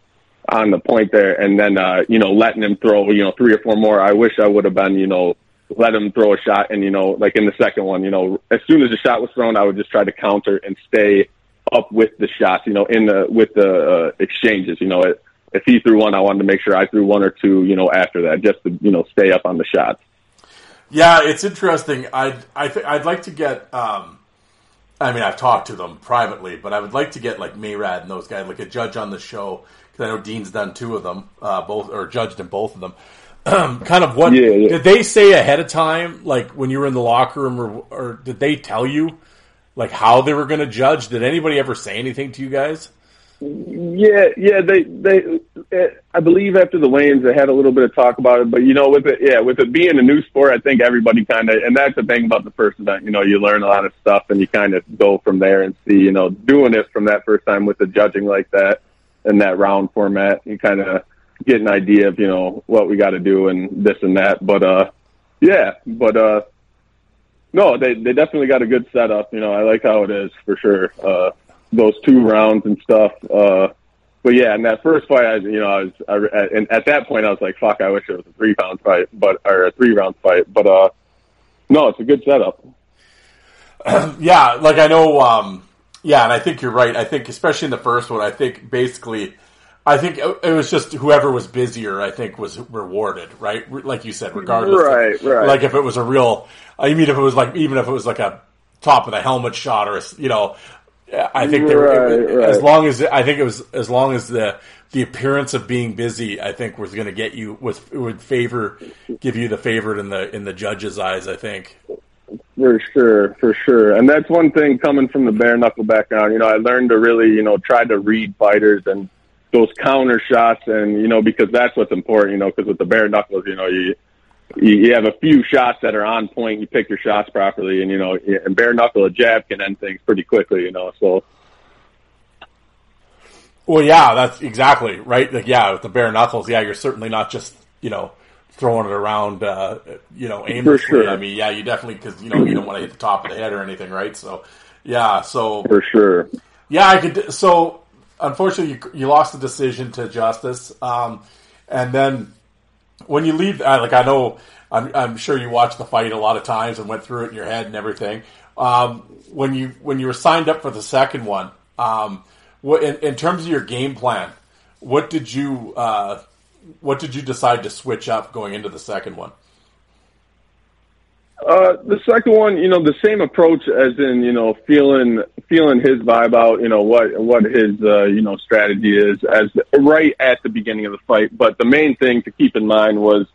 on the point there. And then, uh, you know, letting him throw, you know, three or four more. I wish I would have been, you know, let him throw a shot. And, you know, like in the second one, you know, as soon as the shot was thrown, I would just try to counter and stay up with the shots, you know, in the, with the uh, exchanges, you know, it, if he threw one, I wanted to make sure I threw one or two, you know, after that, just to, you know, stay up on the shots. Yeah, it's interesting. I'd, I th- I'd like to get, um, I mean, I've talked to them privately, but I would like to get like Mayrad and those guys, like a judge on the show, because I know Dean's done two of them, uh, both or judged in both of them. kind of what Yeah, yeah. did they say ahead of time? Like when you were in the locker room, or, or did they tell you like how they were going to judge? Did anybody ever say anything to you guys? Yeah, yeah, they they eh, I believe after the lanes they had a little bit of talk about it, but you know, with it, yeah, with it being a new sport, I think everybody kind of, and that's the thing about the first event, you know, you learn a lot of stuff and you kind of go from there and see, you know, doing it from that first time with the judging like that and that round format, you kind of get an idea of you know what we got to do and this and that. But uh, yeah, but uh, no, they they definitely got a good setup. You know, I like how it is for sure. Uh, those two rounds and stuff. Uh, but yeah, in that first fight, I, you know, I was, I, and at that point, I was like, "Fuck, I wish it was a three pound fight, but or a three round fight." But uh, no, it's a good setup. yeah, like I know, um, yeah, and I think you're right. I think especially in the first one, I think basically, I think it was just whoever was busier. I think was rewarded, right? Like you said, regardless, right, of, right. Like if it was a real, I mean, if it was like even if it was like a top of the helmet shot or you know I think they were, Right, right. as long as I think it was as long as the the appearance of being busy, I think was going to get you with would favor give you the favorite in the in the judges' eyes. I think. For sure, for sure. And that's one thing coming from the bare knuckle background. You know, I learned to really, you know, try to read fighters and those counter shots and, you know, because that's what's important, you know, because with the bare knuckles, you know, you, you have a few shots that are on point. You pick your shots properly, and you know, and bare knuckle a jab can end things pretty quickly. You know, so Well, yeah, that's exactly right. Like, yeah, with the bare knuckles, yeah, you're certainly not just you know throwing it around, uh, you know, aimlessly. sure. I mean, yeah, you definitely because you know you don't want to hit the top of the head or anything, right? So, yeah, so for sure. Yeah, I could. So, unfortunately, you, you lost the decision to Justice, um, and then when you leave, uh, like I know, I'm, I'm sure you watched the fight a lot of times and went through it in your head and everything. Um, when you when you were signed up for the second one, um, what in, in terms of your game plan, what did you uh, what did you decide to switch up going into the second one? Uh, the second one, you know, the same approach as in, you know, feeling feeling his vibe out, you know, what what his uh, you know strategy is as right at the beginning of the fight. But the main thing to keep in mind was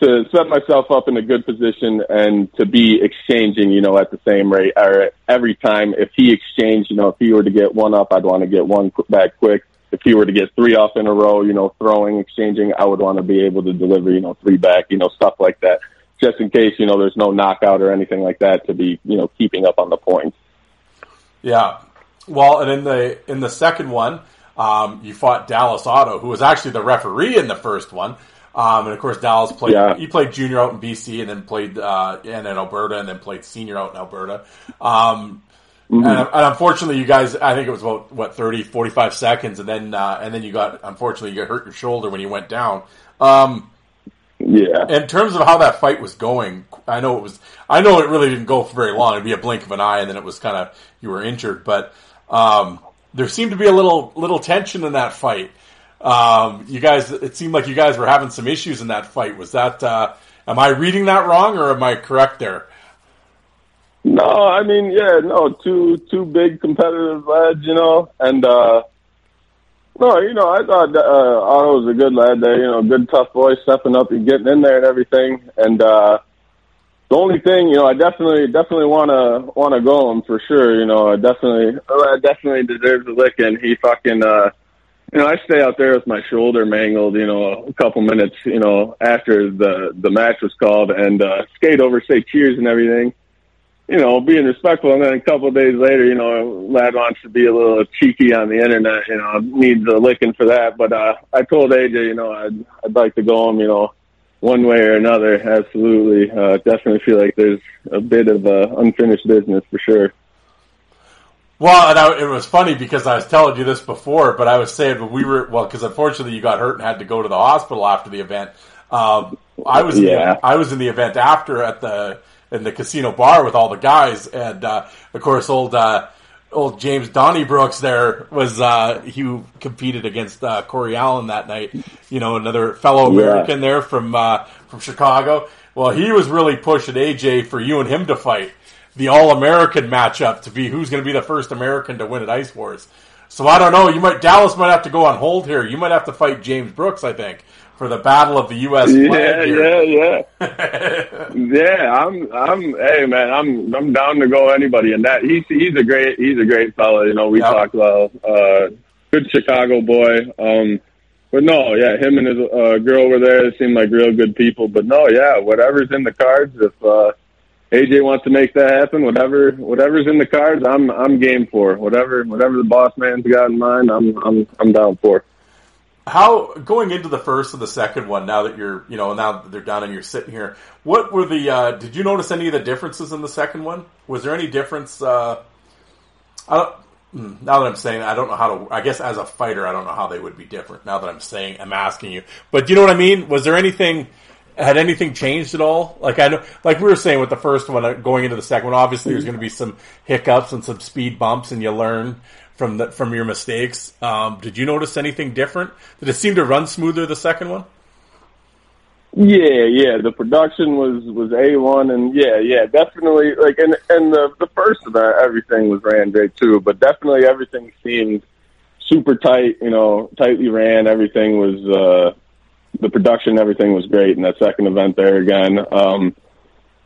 to set myself up in a good position and to be exchanging, you know, at the same rate or every time. If he exchanged, you know, if he were to get one up, I'd want to get one back quick. If he were to get three off in a row, you know, throwing, exchanging, I would want to be able to deliver, you know, three back, you know, stuff like that just in case, you know, there's no knockout or anything like that to be, you know, keeping up on the points. Yeah. Well, and in the in the second one, um, you fought Dallas Otto, who was actually the referee in the first one. Um, and of course, Dallas played. Yeah. He played junior out in BC, and then played uh, in, in Alberta, and then played senior out in Alberta. Um, and, and unfortunately, you guys, I think it was about what 30, 45 seconds, and then uh, and then you got unfortunately you got hurt your shoulder when you went down. Um, Yeah. in terms of how that fight was going, I know it was. I know it really didn't go for very long. It'd be a blink of an eye, and then it was kind of you were injured. But um, there seemed to be a little little tension in that fight. Um, you guys, it seemed like you guys were having some issues in that fight. Was that? Uh, am I reading that wrong, or am I correct there? No, I mean, yeah, no, two two big competitive lads, you know, and uh no, you know, I thought uh, Otto was a good lad there, you know, good tough boy, stepping up and getting in there and everything. And uh the only thing, you know, I definitely definitely want to want to go him for sure. You know, I definitely I definitely deserves a licking. He fucking. uh you know, I stay out there with my shoulder mangled, you know, a couple minutes, you know, after the the match was called, and uh, skate over, say cheers and everything. You know, being respectful, and then a couple of days later, you know, lad wants to be a little cheeky on the internet. You know, needs a licking for that. But uh, I told AJ, you know, I'd I'd like to go him, you know, one way or another. Absolutely, uh, definitely feel like there's a bit of uh, unfinished business for sure. Well, and I, it was funny because I was telling you this before, but I was saying when we were well, because unfortunately you got hurt and had to go to the hospital after the event. Um, I was Yeah. the, I was in the event after at the in the casino bar with all the guys, and uh, of course old uh, old James Donnybrooks there was uh, he competed against uh, Corey Allen that night. You know, another fellow Yeah. American there from uh, from Chicago. Well, he was really pushing AJ for you and him to fight the All American matchup to be who's going to be the first American to win at Ice Wars. So I don't know. You might Dallas might have to go on hold here. You might have to fight James Brooks, I think, for the battle of the U.S. Yeah, yeah, yeah. yeah, I'm, I'm, hey man, I'm, I'm down to go anybody. And that he's, he's a great, he's a great fella. You know, we Yep. talk well. Uh, good Chicago boy. Um, but no, yeah, him and his uh, girl were there. They seemed like real good people. But no, yeah, whatever's in the cards. If uh, AJ wants to make that happen, whatever whatever's in the cards, I'm I'm game for. Whatever whatever the boss man's got in mind, I'm I'm I'm down for. How going into the first and the second one? Now that you're, you know, now that they're done and you're sitting here, what were the? Uh, did you notice any of the differences in the second one? Was there any difference? Uh, I don't, Hmm, now that I'm saying, I don't know how to. I guess as a fighter, I don't know how they would be different. Now that I'm saying, I'm asking you. But you know what I mean? Was there anything? Had anything changed at all? Like I know, like we were saying with the first one, uh, going into the second one, obviously there's going to be some hiccups and some speed bumps, and you learn from the, from your mistakes. Um, did you notice anything different? Did it seem to run smoother the second one? Yeah, yeah. The production was was a one, and yeah, yeah, definitely. Like, and and the the first event, everything was ran great too, but definitely everything seemed super tight. You know, tightly ran. Everything was uh, the production. Everything was great in that second event there again. Um,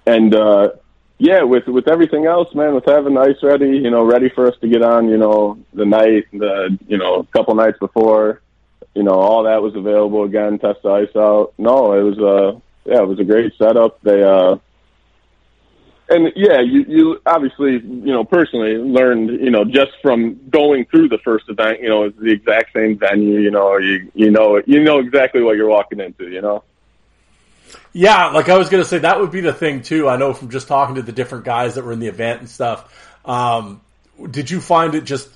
and uh, yeah, with with everything else, man, with having the ice ready, you know, ready for us to get on, you know, the night, the you know, a couple nights before you know, all that was available again, test the ice out. No, it was uh yeah, it was a great setup. They uh and yeah, you you obviously, you know, personally learned, you know, just from going through the first event, you know, it's the exact same venue, you know, you you know you know exactly what you're walking into, you know. Yeah, like I was to say, that would be the thing too. I know from just talking to the different guys that were in the event and stuff. Um, did you find it just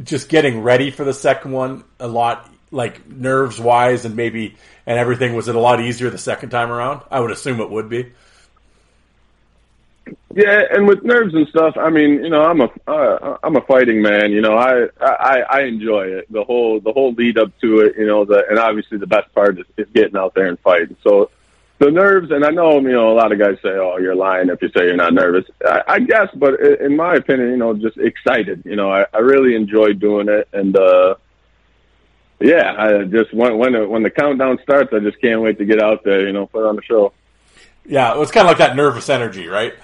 just getting ready for the second one a lot like nerves wise and maybe and everything was it a lot easier the second time around i would assume it would be yeah and with nerves and stuff i mean you know i'm a uh, i'm a fighting man you know I, I i enjoy it the whole the whole lead up to it you know the and obviously the best part is, is getting out there and fighting so the nerves, and I know, you know, a lot of guys say, "Oh, you're lying if you say you're not nervous." I, I guess, but in my opinion, you know, just excited. You know, I, I really enjoy doing it, and uh yeah, I just when when when the countdown starts, I just can't wait to get out there. You know, put on the show. Yeah, it's kind of like that nervous energy, right?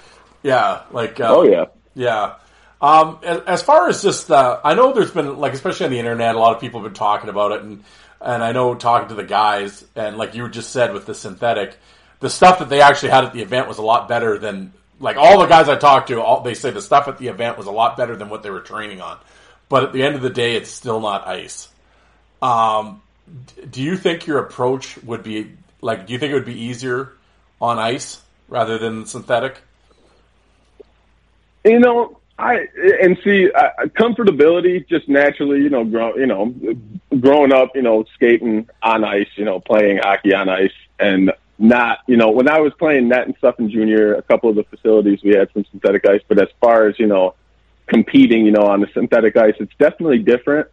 Yeah, like uh, oh yeah, yeah. Um, as far as just, uh, I know there's been like, especially on the internet, a lot of people have been talking about it, and and I know talking to the guys, and like you just said with the synthetic, the stuff that they actually had at the event was a lot better than like all the guys I talked to. All they say the stuff at the event was a lot better than what they were training on. But at the end of the day, it's still not ice. Um, do you think your approach would be like? Do you think it would be easier on ice rather than synthetic? You know, I and see uh, comfortability just naturally, you know, grow, you know, growing up, you know, skating on ice, you know, playing hockey on ice, and not, you know, when I was playing net and stuff in junior, a couple of the facilities we had some synthetic ice, but as far as you know, competing, you know, on the synthetic ice, it's definitely different.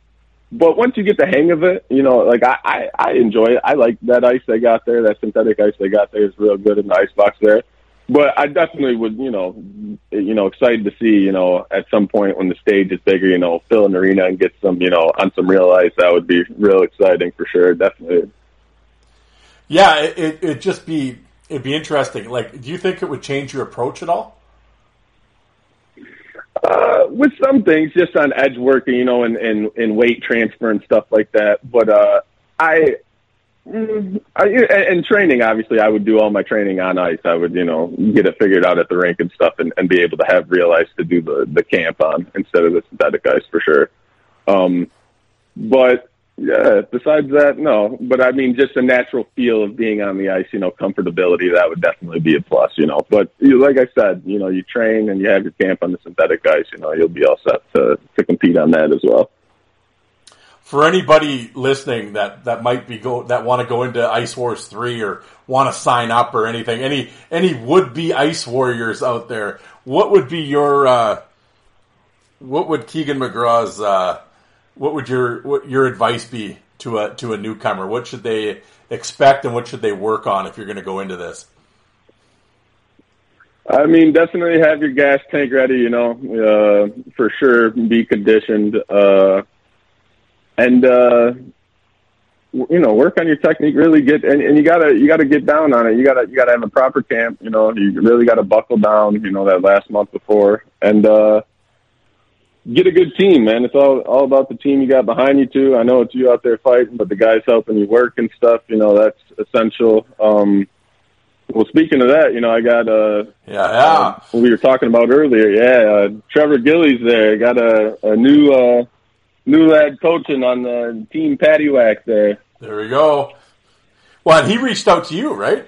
But once you get the hang of it, you know, like I, I, I enjoy it. I like that ice they got there. That synthetic ice they got there is real good in the ice box there but I definitely would, you know, you know, excited to see, you know, at some point when the stage is bigger, you know, fill an arena and get some, you know, on some real ice. That would be real exciting for sure. Definitely. Yeah, it it it'd just be it'd be interesting. Like, do you think it would change your approach at all? Uh, with some things, just on edge working, you know, and, and, and weight transfer and stuff like that. But, uh, I, Mm, I, and training, obviously, I would do all my training on ice. I would, you know, get it figured out at the rink and stuff, and, and be able to have real ice to do the the camp on instead of the synthetic ice for sure. Um, but yeah, besides that, no. But I mean, just a natural feel of being on the ice, you know, comfortability that would definitely be a plus, you know. But you, like I said, you know, you train and you have your camp on the synthetic ice, you know, you'll be all set to to compete on that as well for anybody listening that, that might be go that want to go into Ice Wars three or want to sign up or anything, any any would be Ice Warriors out there, what would be your uh, what would Keegan McGraw's uh, what would your what your advice be to a to a newcomer? What should they expect and what should they work on if you're going to go into this? I mean, definitely have your gas tank ready. You know, uh, for sure, be conditioned. Uh, and uh, you know work on your technique. Really get and, and you gotta you gotta get down on it. You gotta you gotta have a proper camp. You know you really gotta buckle down. You know that last month before and. uh get a good team, man. It's all all about the team you got behind you too. I know it's you out there fighting, but the guys helping you work and stuff. You know that's essential. Um, well, speaking of that, you know I got uh Yeah, yeah. what we were talking about earlier. Yeah, uh, Trevor Gillies there got a a new uh new lad coaching on the team Patty Whack there. There we go. Well, and he reached out to you, right?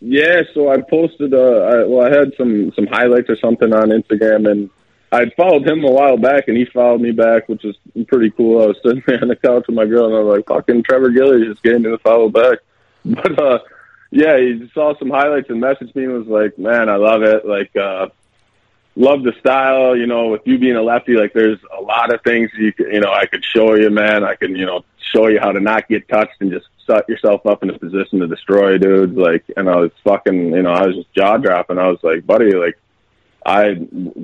Yeah, so I posted. Uh, I, well, I had some some highlights or something on Instagram, and I'd followed him a while back, and he followed me back, which is pretty cool. I was sitting there on the couch with my girl, and I was like, "Fucking Trevor Gillies just getting me to follow back." But uh, yeah, he saw some highlights and messaged me and was like, "Man, I love it. Like, uh, love the style. You know, with you being a lefty, like, there's a lot of things you could, you know I could show you, man. I can, you know, show you how to not get touched and just set yourself up in a position to destroy dudes. Like, and I was fucking, you know, I was just jaw dropping. I was like, buddy, like, I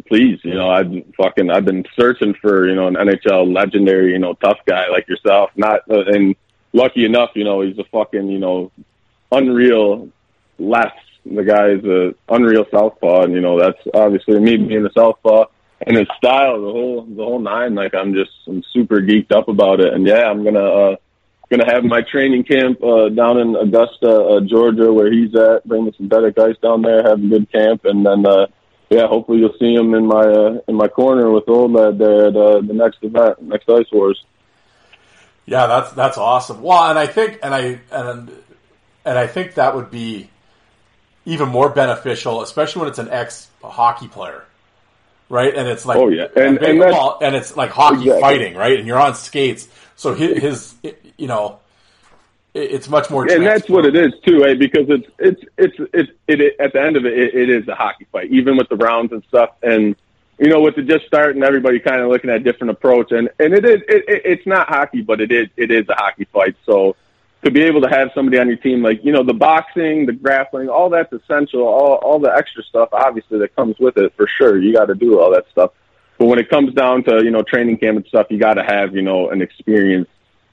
please, you know, I've fucking, I've been searching for, you know, an NHL legendary, you know, tough guy like yourself. Not, uh, and lucky enough, you know, he's a fucking, you know, unreal left. The guy's a unreal southpaw, and you know that's obviously me being a southpaw and his style, the whole the whole nine. Like I'm just I'm super geeked up about it, and yeah, I'm gonna uh, gonna have my training camp uh, down in Augusta, uh, Georgia, where he's at. Bring the synthetic ice down there, have a good camp, and then uh, yeah, hopefully you'll see him in my uh, in my corner with old lad there at uh, the next event, next Ice Wars. Yeah, that's that's awesome. Well, and I think and I and and I think that would be even more beneficial, especially when it's an ex hockey player, right? And it's like Oh, yeah. And- and well, and it's like hockey Exactly. fighting, right? And you're on skates, so his, his you know, it's much more. and that's what it is too, eh? Because it's it's it's it's it, it at the end of it, it, it is a hockey fight, even with the rounds and stuff. And you know, with the just starting, everybody kind of looking at a different approach, and and it is it, it, it's not hockey, but it is it is a hockey fight. So to be able to have somebody on your team, like you know, the boxing, the grappling, all that's essential. All all the extra stuff, obviously, that comes with it for sure. You got to do all that stuff. But when it comes down to you know training camp and stuff, you got to have you know an experienced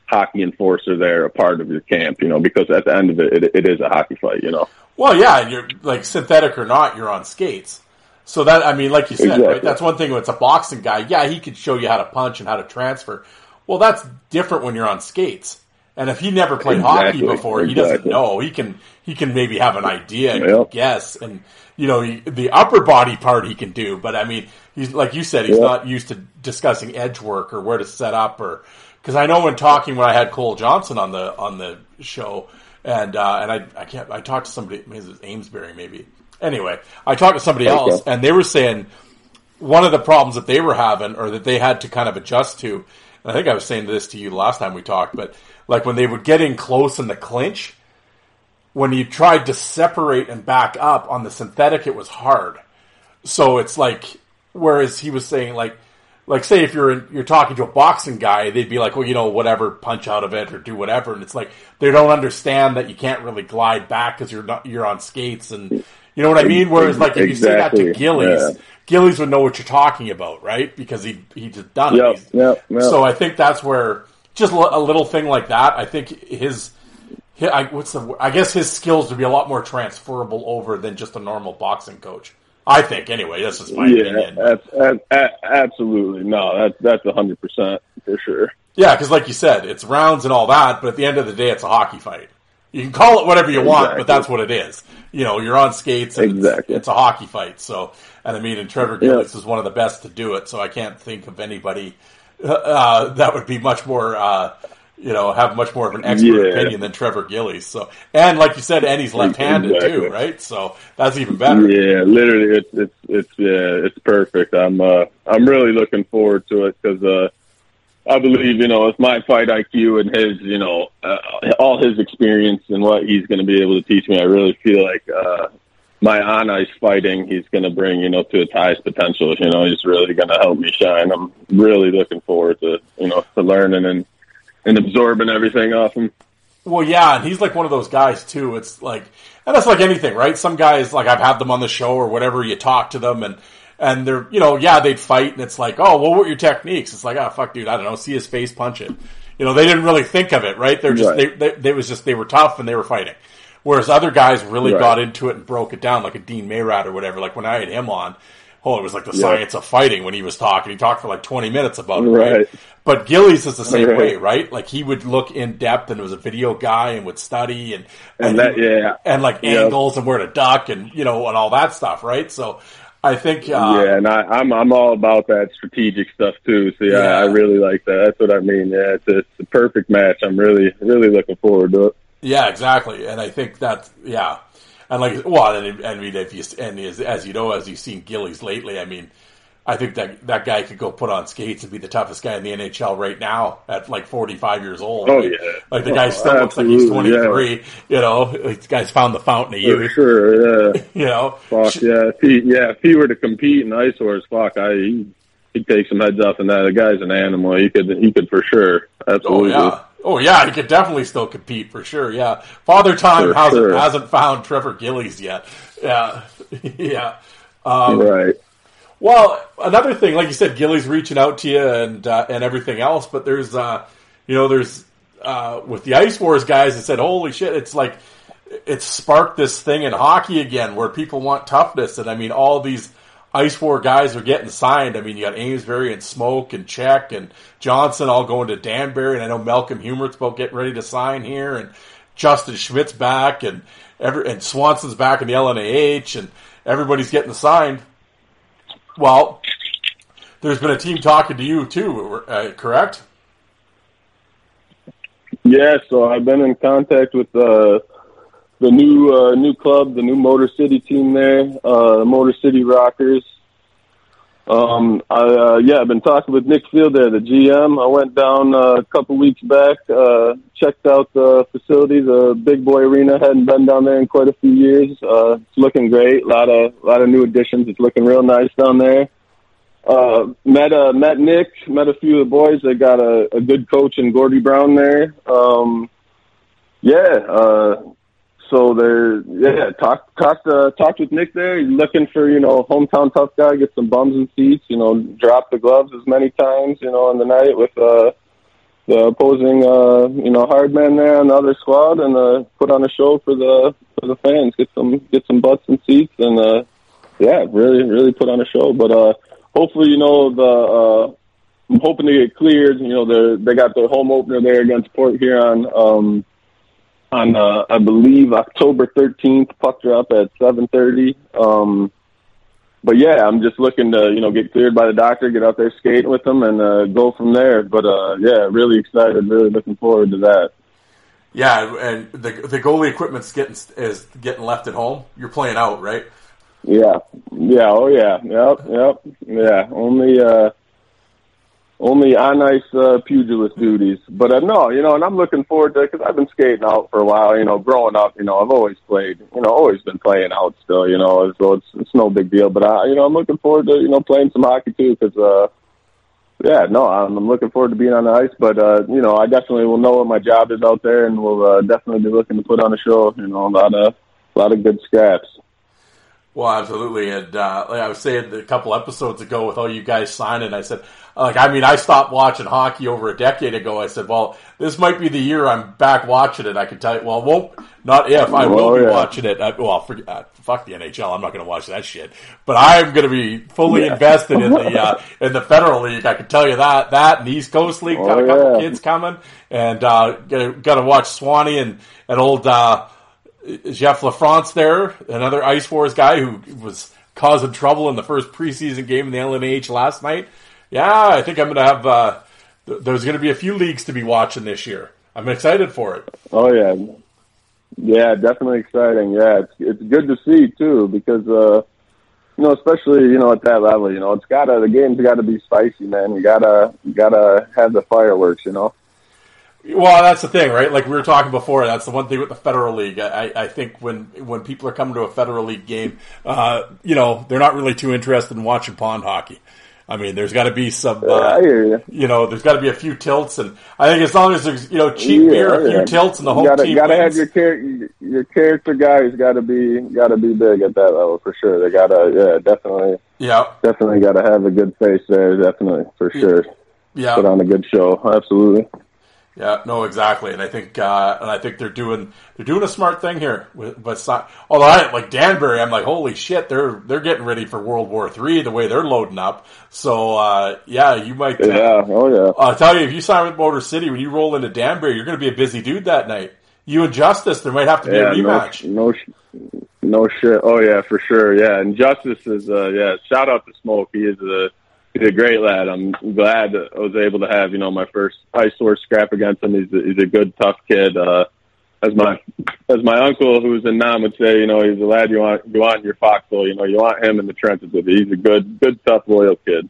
hockey enforcer there, a part of your camp, you know, because at the end of it, it, it is a hockey fight, you know. Well, yeah, and you're like synthetic or not, you're on skates. So that I mean, like you said, right? That's one thing. When it's a boxing guy, yeah, he could show you how to punch and how to transfer. Well, that's different when you're on skates. And if he never played hockey Exactly, before, he doesn't know. He can he can maybe have an idea, Yep. guess, and you know he, the upper body part he can do. But I mean, he's like you said, he's Yep. not used to discussing edge work or where to set up or because I know when talking when I had Cole Johnson on the on the show and uh, and I I can't I talked to somebody maybe it Amesbury maybe anyway I talked to somebody Okay. else and they were saying one of the problems that they were having or that they had to kind of adjust to and I think I was saying this to you the last time we talked but like when they would get in close in the clinch when you tried to separate and back up on the synthetic it was hard. So it's like whereas he was saying like like say if you're in, you're talking to a boxing guy they'd be like well you know whatever punch out of it or do whatever. And it's like they don't understand that you can't really glide back because you're not you're on skates and you know what I mean? Whereas like if you say that to Gillies yeah. Gillies would know what you're talking about right? Because he he just done it. Yep, He's- yep, yep. so I think that's where just a little thing like that I think his hi- I, what's the? I guess his skills would be a lot more transferable over than just a normal boxing coach. I think anyway. That's just my yeah, opinion. that's, that's, a- absolutely. No, that's, that's a hundred percent for sure. Yeah, because like you said, it's rounds and all that, but at the end of the day, it's a hockey fight. You can call it whatever you want, but that's what it is. You know, you're on skates and it's- Exactly. it's, a hockey fight. So, and I mean, and Trevor Yeah. Is one of the best to do it. So I can't think of anybody uh, that would be much more, uh, you know, have much more of an expert Yeah. opinion than Trevor Gillies. So, and like you said, and he's left-handed too, right? So that's even better. Yeah, literally, it's it's it's yeah, it's perfect. I'm uh, I'm really looking forward to it because uh, I believe you know with my fight IQ and his you know uh, all his experience and what he's going to be able to teach me, I really feel like uh, my on ice fighting he's going to bring you know to its highest potential. You know, he's really going to help me shine. I'm really looking forward to you know to learning and and absorbing everything off him. Well, yeah, and he's like one of those guys too. It's like, and that's like anything, right? Some guys, like I've had them on the show or whatever. You talk to them and and they're, you know, yeah, they'd fight, and it's like, oh, well, what were your techniques? It's like, ah, fuck, dude, I don't know. See his face, punch it. You know, they didn't really think of it, right? They're just Right. they, they they was just they were tough and they were fighting. Whereas other guys really Right. got into it and broke it down, like a Dean Mayrad or whatever. Like when I had him on, oh, it was like the Yeah. science of fighting when he was talking. He talked for like 20 minutes about it, right? Right. But Gillies is the same Right. way, right? Like he would look in depth and was a video guy and would study and And that- he- yeah. and like Yeah. angles and where to duck and you know and all that stuff, right? So I think uh, yeah, and I, I'm I'm all about that strategic stuff too. So yeah, Yeah. I really like that. That's what I mean. Yeah, it's a, it's a perfect match. I'm really really looking forward to it. Yeah, exactly. And I think that's yeah. And like, well, and I mean, if you, and as, as you know, as you've seen Gillies lately, I mean, I think that that guy could go put on skates and be the toughest guy in the NHL right now at like 45 years old. Oh, Like- yeah. Like the guy Oh, still looks like he's absolutely, 23, you know, like the guy's found the fountain of For youth, sure. Yeah. you know. Fuck yeah. If he yeah if he were to compete in Ice Wars, fuck, I he, he'd take some heads off in that. The guy's an animal. He could he could for sure. Oh Absolutely. yeah. Oh yeah, he could definitely still compete for sure. Yeah, Father Time For hasn't sure. hasn't found Trevor Gillies yet. Yeah, yeah. Um, right. Well, another thing, like you said, Gillies reaching out to you and uh, and everything else, but there's, uh, you know, there's uh, with the Ice Wars guys that said, "Holy shit!" It's like it's sparked this thing in hockey again, where people want toughness, and I mean, all these Ice War guys are getting signed. I mean, you got Amesbury and Smoke and Check and Johnson all going to Danbury, and I know Malcolm Humert's about getting ready to sign here, and Justin Schmidt's back, and every and Swanson's back in the LNAH, and everybody's getting signed. Well, there's been a team talking to you too, uh, correct? Yeah, so I've been in contact with uh, the new uh, new club, the new Motor City team there, uh, Motor City Rockers. Um, I uh, yeah, I've been talking with Nick Field there, the GM. I went down uh, a couple weeks back, uh, checked out the facility, the Big Boy Arena. Hadn't been down there in quite a few years. Uh, it's looking great. A lot of lot of new additions. It's looking real nice down there. Uh, met uh, met Nick, met a few of the boys. They got a, a good coach in Gordy Brown there. Um, yeah, uh, so they're yeah talked talked uh, talked with Nick there. He's looking for you know hometown tough guy, get some bums and seats. You know, drop the gloves as many times you know in the night with uh, the opposing uh, you know hard man there on the other squad, and uh, put on a show for the for the fans. Get some get some butts and seats, and uh, yeah, really really put on a show. But uh, hopefully you know the. Uh, I'm hoping to get cleared. You know, they they got their home opener there against Port Huron. Um, on uh, I believe October 13th. Puck drop at 7:30. Um, but yeah, I'm just looking to you know get cleared by the doctor, get out there skating with them, and uh, go from there. But uh, yeah, really excited, really looking forward to that. Yeah, and the the goalie equipment's getting is getting left at home. You're playing out, right? Yeah, yeah, oh yeah, yep, yep, yeah. Only uh, only on ice uh, pugilist duties. But uh, no, you know, and I'm looking forward to because I've been skating out for a while. You know, growing up, you know, I've always played. You know, always been playing out still. You know, so it's it's no big deal. But I, you know, I'm looking forward to you know playing some hockey too because. uh yeah, no, I'm, I'm looking forward to being on the ice, but uh, you know, I definitely will know what my job is out there, and will uh, definitely be looking to put on a show. You know, a lot of a lot of good scraps. Well, absolutely. And uh, like I was saying a couple episodes ago with all you guys signing, I said, like, I mean, I stopped watching hockey over a decade ago. I said, well, this might be the year I'm back watching it. I can tell you, well, won't not if I will Oh, be yeah. watching it. I, well, for, uh, fuck the NHL. I'm not going to watch that shit. But I'm going to be fully invested in the uh, in the Federal League. I can tell you that. That and East Coast League. got a Oh, couple yeah. kids coming, and uh, got to watch Swanee and and old. Uh, Jeff LaFrance there, another Ice Wars guy who was causing trouble in the first preseason game in the LNH last night. Yeah, I think I'm going to have. Uh, th- there's going to be a few leagues to be watching this year. I'm excited for it. Oh yeah, yeah, definitely exciting. Yeah, it's it's good to see too because uh, you know, especially you know at that level, you know, it's gotta the game's got to be spicy, man. You gotta you gotta have the fireworks, you know. Well, that's the thing, right? Like we were talking before, that's the one thing with the Federal League. I, I think when when people are coming to a Federal League game, uh, you know, they're not really too interested in watching pond hockey. I mean, there's got to be some, Yeah, uh, you. you know, there's got to be a few tilts, and I think as long as there's you know cheap beer, a few yeah. tilts, and the You gotta, team gotta have your char- your character guys got to be got to be big at that level for sure. They gotta yeah, definitely yeah, definitely got to have a good face there. Definitely for sure. yeah. Put on a good show. Absolutely. Yeah, no, exactly, and I think uh, and I think they're doing they're doing a smart thing here. With, but although I like Danbury, I'm like, holy shit, they're they're getting ready for World War Three the way they're loading up. So uh, yeah, you might. Uh, Yeah, oh yeah. I'll tell you, if you sign with Motor City, when you roll into Danbury, you're going to be a busy dude that night. You and Justice, there might have to be Yeah, a rematch. no, no, no shit. Oh yeah, for sure. Yeah, and Justice is uh, yeah. Shout out to Smoke. He is a he's a great lad. I'm glad that I was able to have you know my first Ice Wars scrap against him. He's a, he's a good tough kid. Uh, as my as my uncle who's in Nam would say, you know, he's a lad you want you want in your foxhole. You know, you want him in the trenches with you. He's a good good tough loyal kid.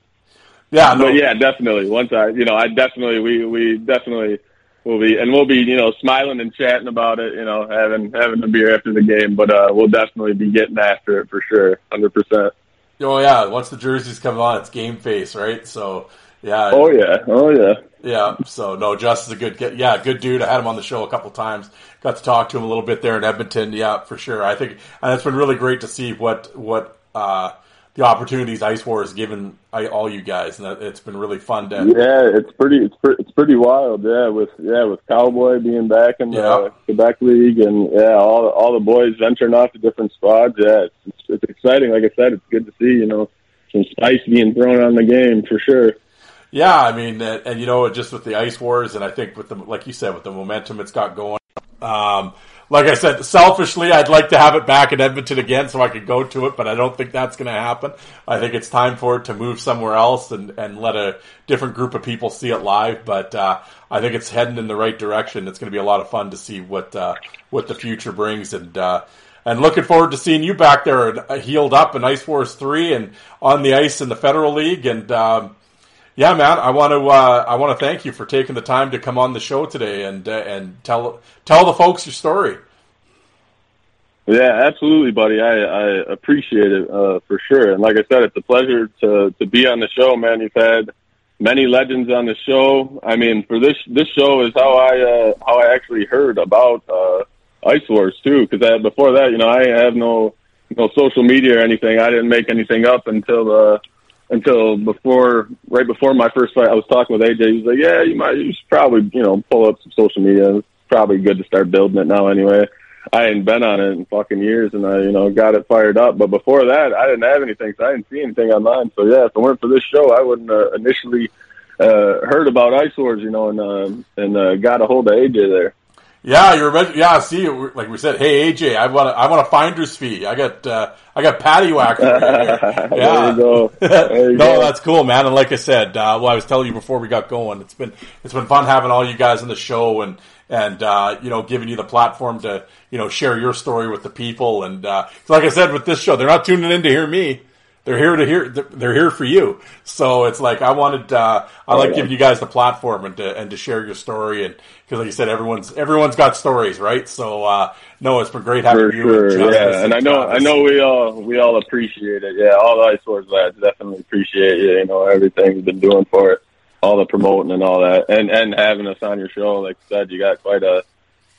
yeah, no, But yeah, definitely. Once I, you know, I definitely, we, we definitely will be, and we'll be, you know, smiling and chatting about it, you know, having, having a beer after the game, but, uh, we'll definitely be getting after it for sure. 100%. Oh yeah, once the jerseys come on, it's game face, right? So yeah, Oh yeah. Oh yeah. yeah. So no, Justice a good, yeah, good dude. I had him on the show a couple times. Got to talk to him a little bit there in Edmonton. Yeah, for sure. I think, and it's been really great to see what what uh, the opportunities Ice War has given I, all you guys, and it's been really fun to. Yeah, it's pretty, it's pretty, it's pretty wild. Yeah, with yeah, with Cowboy being back in the Yeah. Quebec League, and yeah, all all the boys venturing off to different squads. Yeah, it's, it's it's exciting. Like I said, it's good to see. You know, some spice being thrown on the game for sure. Yeah, I mean, and, and you know, just with the ice wars, and I think with the, like you said, with the momentum it's got going. Um, like I said, selfishly, I'd like to have it back in Edmonton again so I could go to it, but I don't think that's going to happen. I think it's time for it to move somewhere else and, and let a different group of people see it live. But uh, I think it's heading in the right direction. It's going to be a lot of fun to see what uh, what the future brings, and uh, and looking forward to seeing you back there uh, healed up in Ice Wars three and on the ice in the Federal League and. Um, yeah, man. I want to. Uh, I want to thank you for taking the time to come on the show today and uh, and tell tell the folks your story. Yeah, absolutely, buddy. I, I appreciate it uh, for sure. And like I said, it's a pleasure to to be on the show, man. You've had many legends on the show. I mean, for this this show is how I uh, how I actually heard about uh, Ice Wars too. Because before that, you know, I have no no social media or anything. I didn't make anything up until uh, until before right before my first fight. I was talking with AJ. He was like, "Yeah, you might you should probably you know pull up some social media. It's probably good to start building it now anyway." I hadn't been on it in fucking years, and I, you know, got it fired up. But before that, I didn't have anything, so I didn't see anything online. So yeah, if it weren't for this show, I wouldn't uh, initially uh, heard about Ice Wars, you know, and uh, and uh, got a hold of AJ there. Yeah, you're meant- yeah. See, like we said, hey AJ, I want a, I want a finder's fee. I got uh, I got patio action. for you here. There Yeah. go. No, go. that's cool, man. And like I said, uh, well, I was telling you before we got going, it's been it's been fun having all you guys on the show and and uh, you know giving you the platform to you know share your story with the people. And uh, like I said, with this show, they're not tuning in to hear me. They're here to hear. They're here for you. So it's like I wanted. Uh, I like yeah. giving you guys the platform and to and to share your story and because like you said, everyone's everyone's got stories, right? So uh, no, it's been great having For you. sure, and yeah, and I know, I know we all, we all appreciate it. Yeah, all the Ice Wars lads definitely appreciate you. You know, everything you've been doing for it, all the promoting and all that, and and having us on your show. Like I said, you got quite a,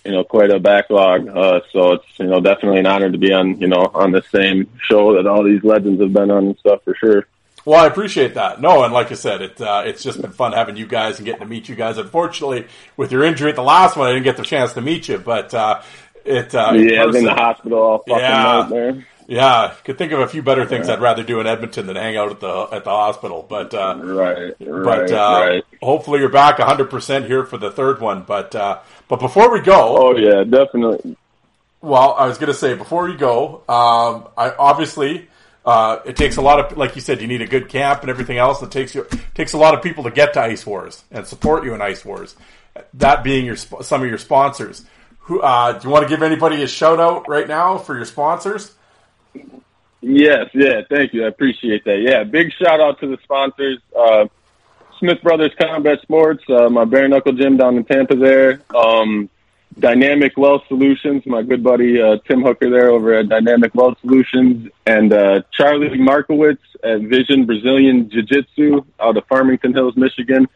you know, quite a backlog. Uh, so it's you know definitely an honor to be on, you know, on the same show that all these legends have been on and stuff for sure. Well, I appreciate that. No, and like I said, it uh, it's just been fun having you guys and getting to meet you guys. Unfortunately, with your injury at the last one, I didn't get the chance to meet you, but uh, it uh, yeah, I was in the hospital all fucking Yeah. night there. Yeah, could think of a few better things I'd rather do in Edmonton than hang out at the at the hospital. But uh, Right, but right, uh, right. hopefully you're back 100 percent here for the third one. But uh, but before we go, Oh yeah, definitely. well, I was going to say before we go, um, I obviously uh, it takes a lot of, like you said, you need a good camp and everything else. It takes you takes a lot of people to get to Ice Wars and support you in Ice Wars. That being your some of your sponsors. Who uh, do you want to give anybody a shout out right now for your sponsors? Yes, yeah, thank you. I appreciate that. Yeah, big shout out to the sponsors. Uh, Smith Brothers Combat Sports, uh, my bare knuckle gym down in Tampa there. Um, Dynamic Wealth Solutions, my good buddy uh, Tim Hooker there over at Dynamic Wealth Solutions, and uh, Charlie Markowitz at Vision Brazilian Jiu Jitsu out of Farmington Hills, Michigan.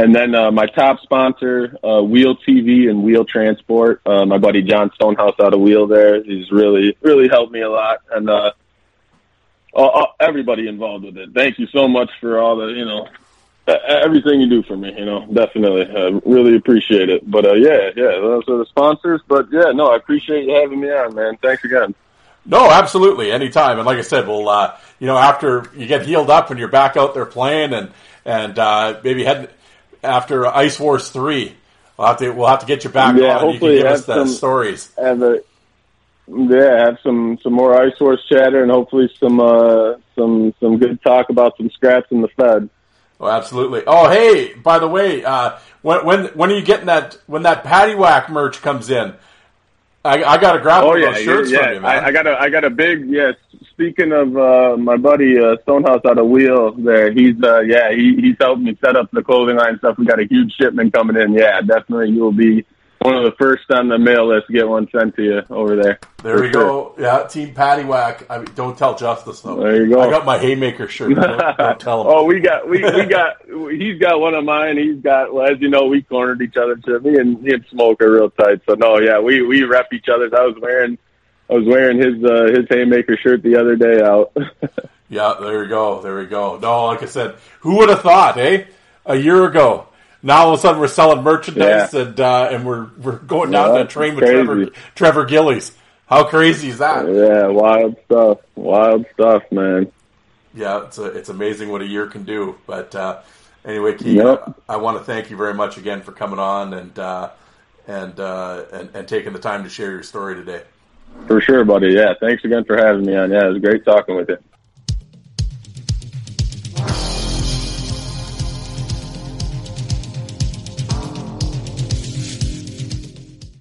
And then uh, my top sponsor, uh, Wheel TV and Wheel Transport. Uh, my buddy John Stonehouse out of Wheel there. He's really, really helped me a lot. And uh, all, everybody involved with it. Thank you so much for all the, you know, everything you do for me. You know, definitely, uh, really appreciate it. But uh, yeah, yeah, those are the sponsors. But yeah, no, I appreciate you having me on, man. Thanks again. No, absolutely, anytime. And like I said, we'll uh, you know after you get healed up and you're back out there playing, and and uh, maybe head after Ice Wars three, we'll have to we'll have to get you back Yeah, on. and You can hopefully give us the some- stories. Have a yeah, have some some more ice Wars chatter and hopefully some uh some some good talk about some scraps in the Fed. Oh, absolutely. Oh, hey, by the way, uh, when when when are you getting that when that patty whack merch comes in? I, I got to grab Oh yeah, shirts yeah. from you, man. I, I got a I got a big yes. Speaking of uh, my buddy uh, Stonehouse out of Wheel, there he's uh, yeah he he's helped me set up the clothing line stuff. We got a huge shipment coming in. Yeah, definitely you will be one of the first on the mail list to get one sent to you over there. there we sure. go. Yeah, Team Paddywhack. I mean, don't tell Justice though. There you go. I got my haymaker shirt. Don't, don't tell him. oh, we got we we got he's got one of mine. He's got well, as you know, we cornered each other. So me and me and Smoke are real tight. So no, yeah, we we rep each other's. I was wearing I was wearing his uh, his haymaker shirt the other day out. Yeah, there we go. There we go. No, like I said, who would have thought, eh? A year ago. Now all of a sudden we're selling merchandise Yeah. and uh, and we're we're going down Yeah, that train with crazy. Trevor Trevor Gillies. How crazy is that? yeah, wild stuff. Wild stuff, man. Yeah, it's a, it's amazing what a year can do. But uh, anyway, Keith, Yep. I, want to thank you very much again for coming on and uh, and, uh, and and taking the time to share your story today. For sure, buddy. Yeah, thanks again for having me on. Yeah, it was great talking with you.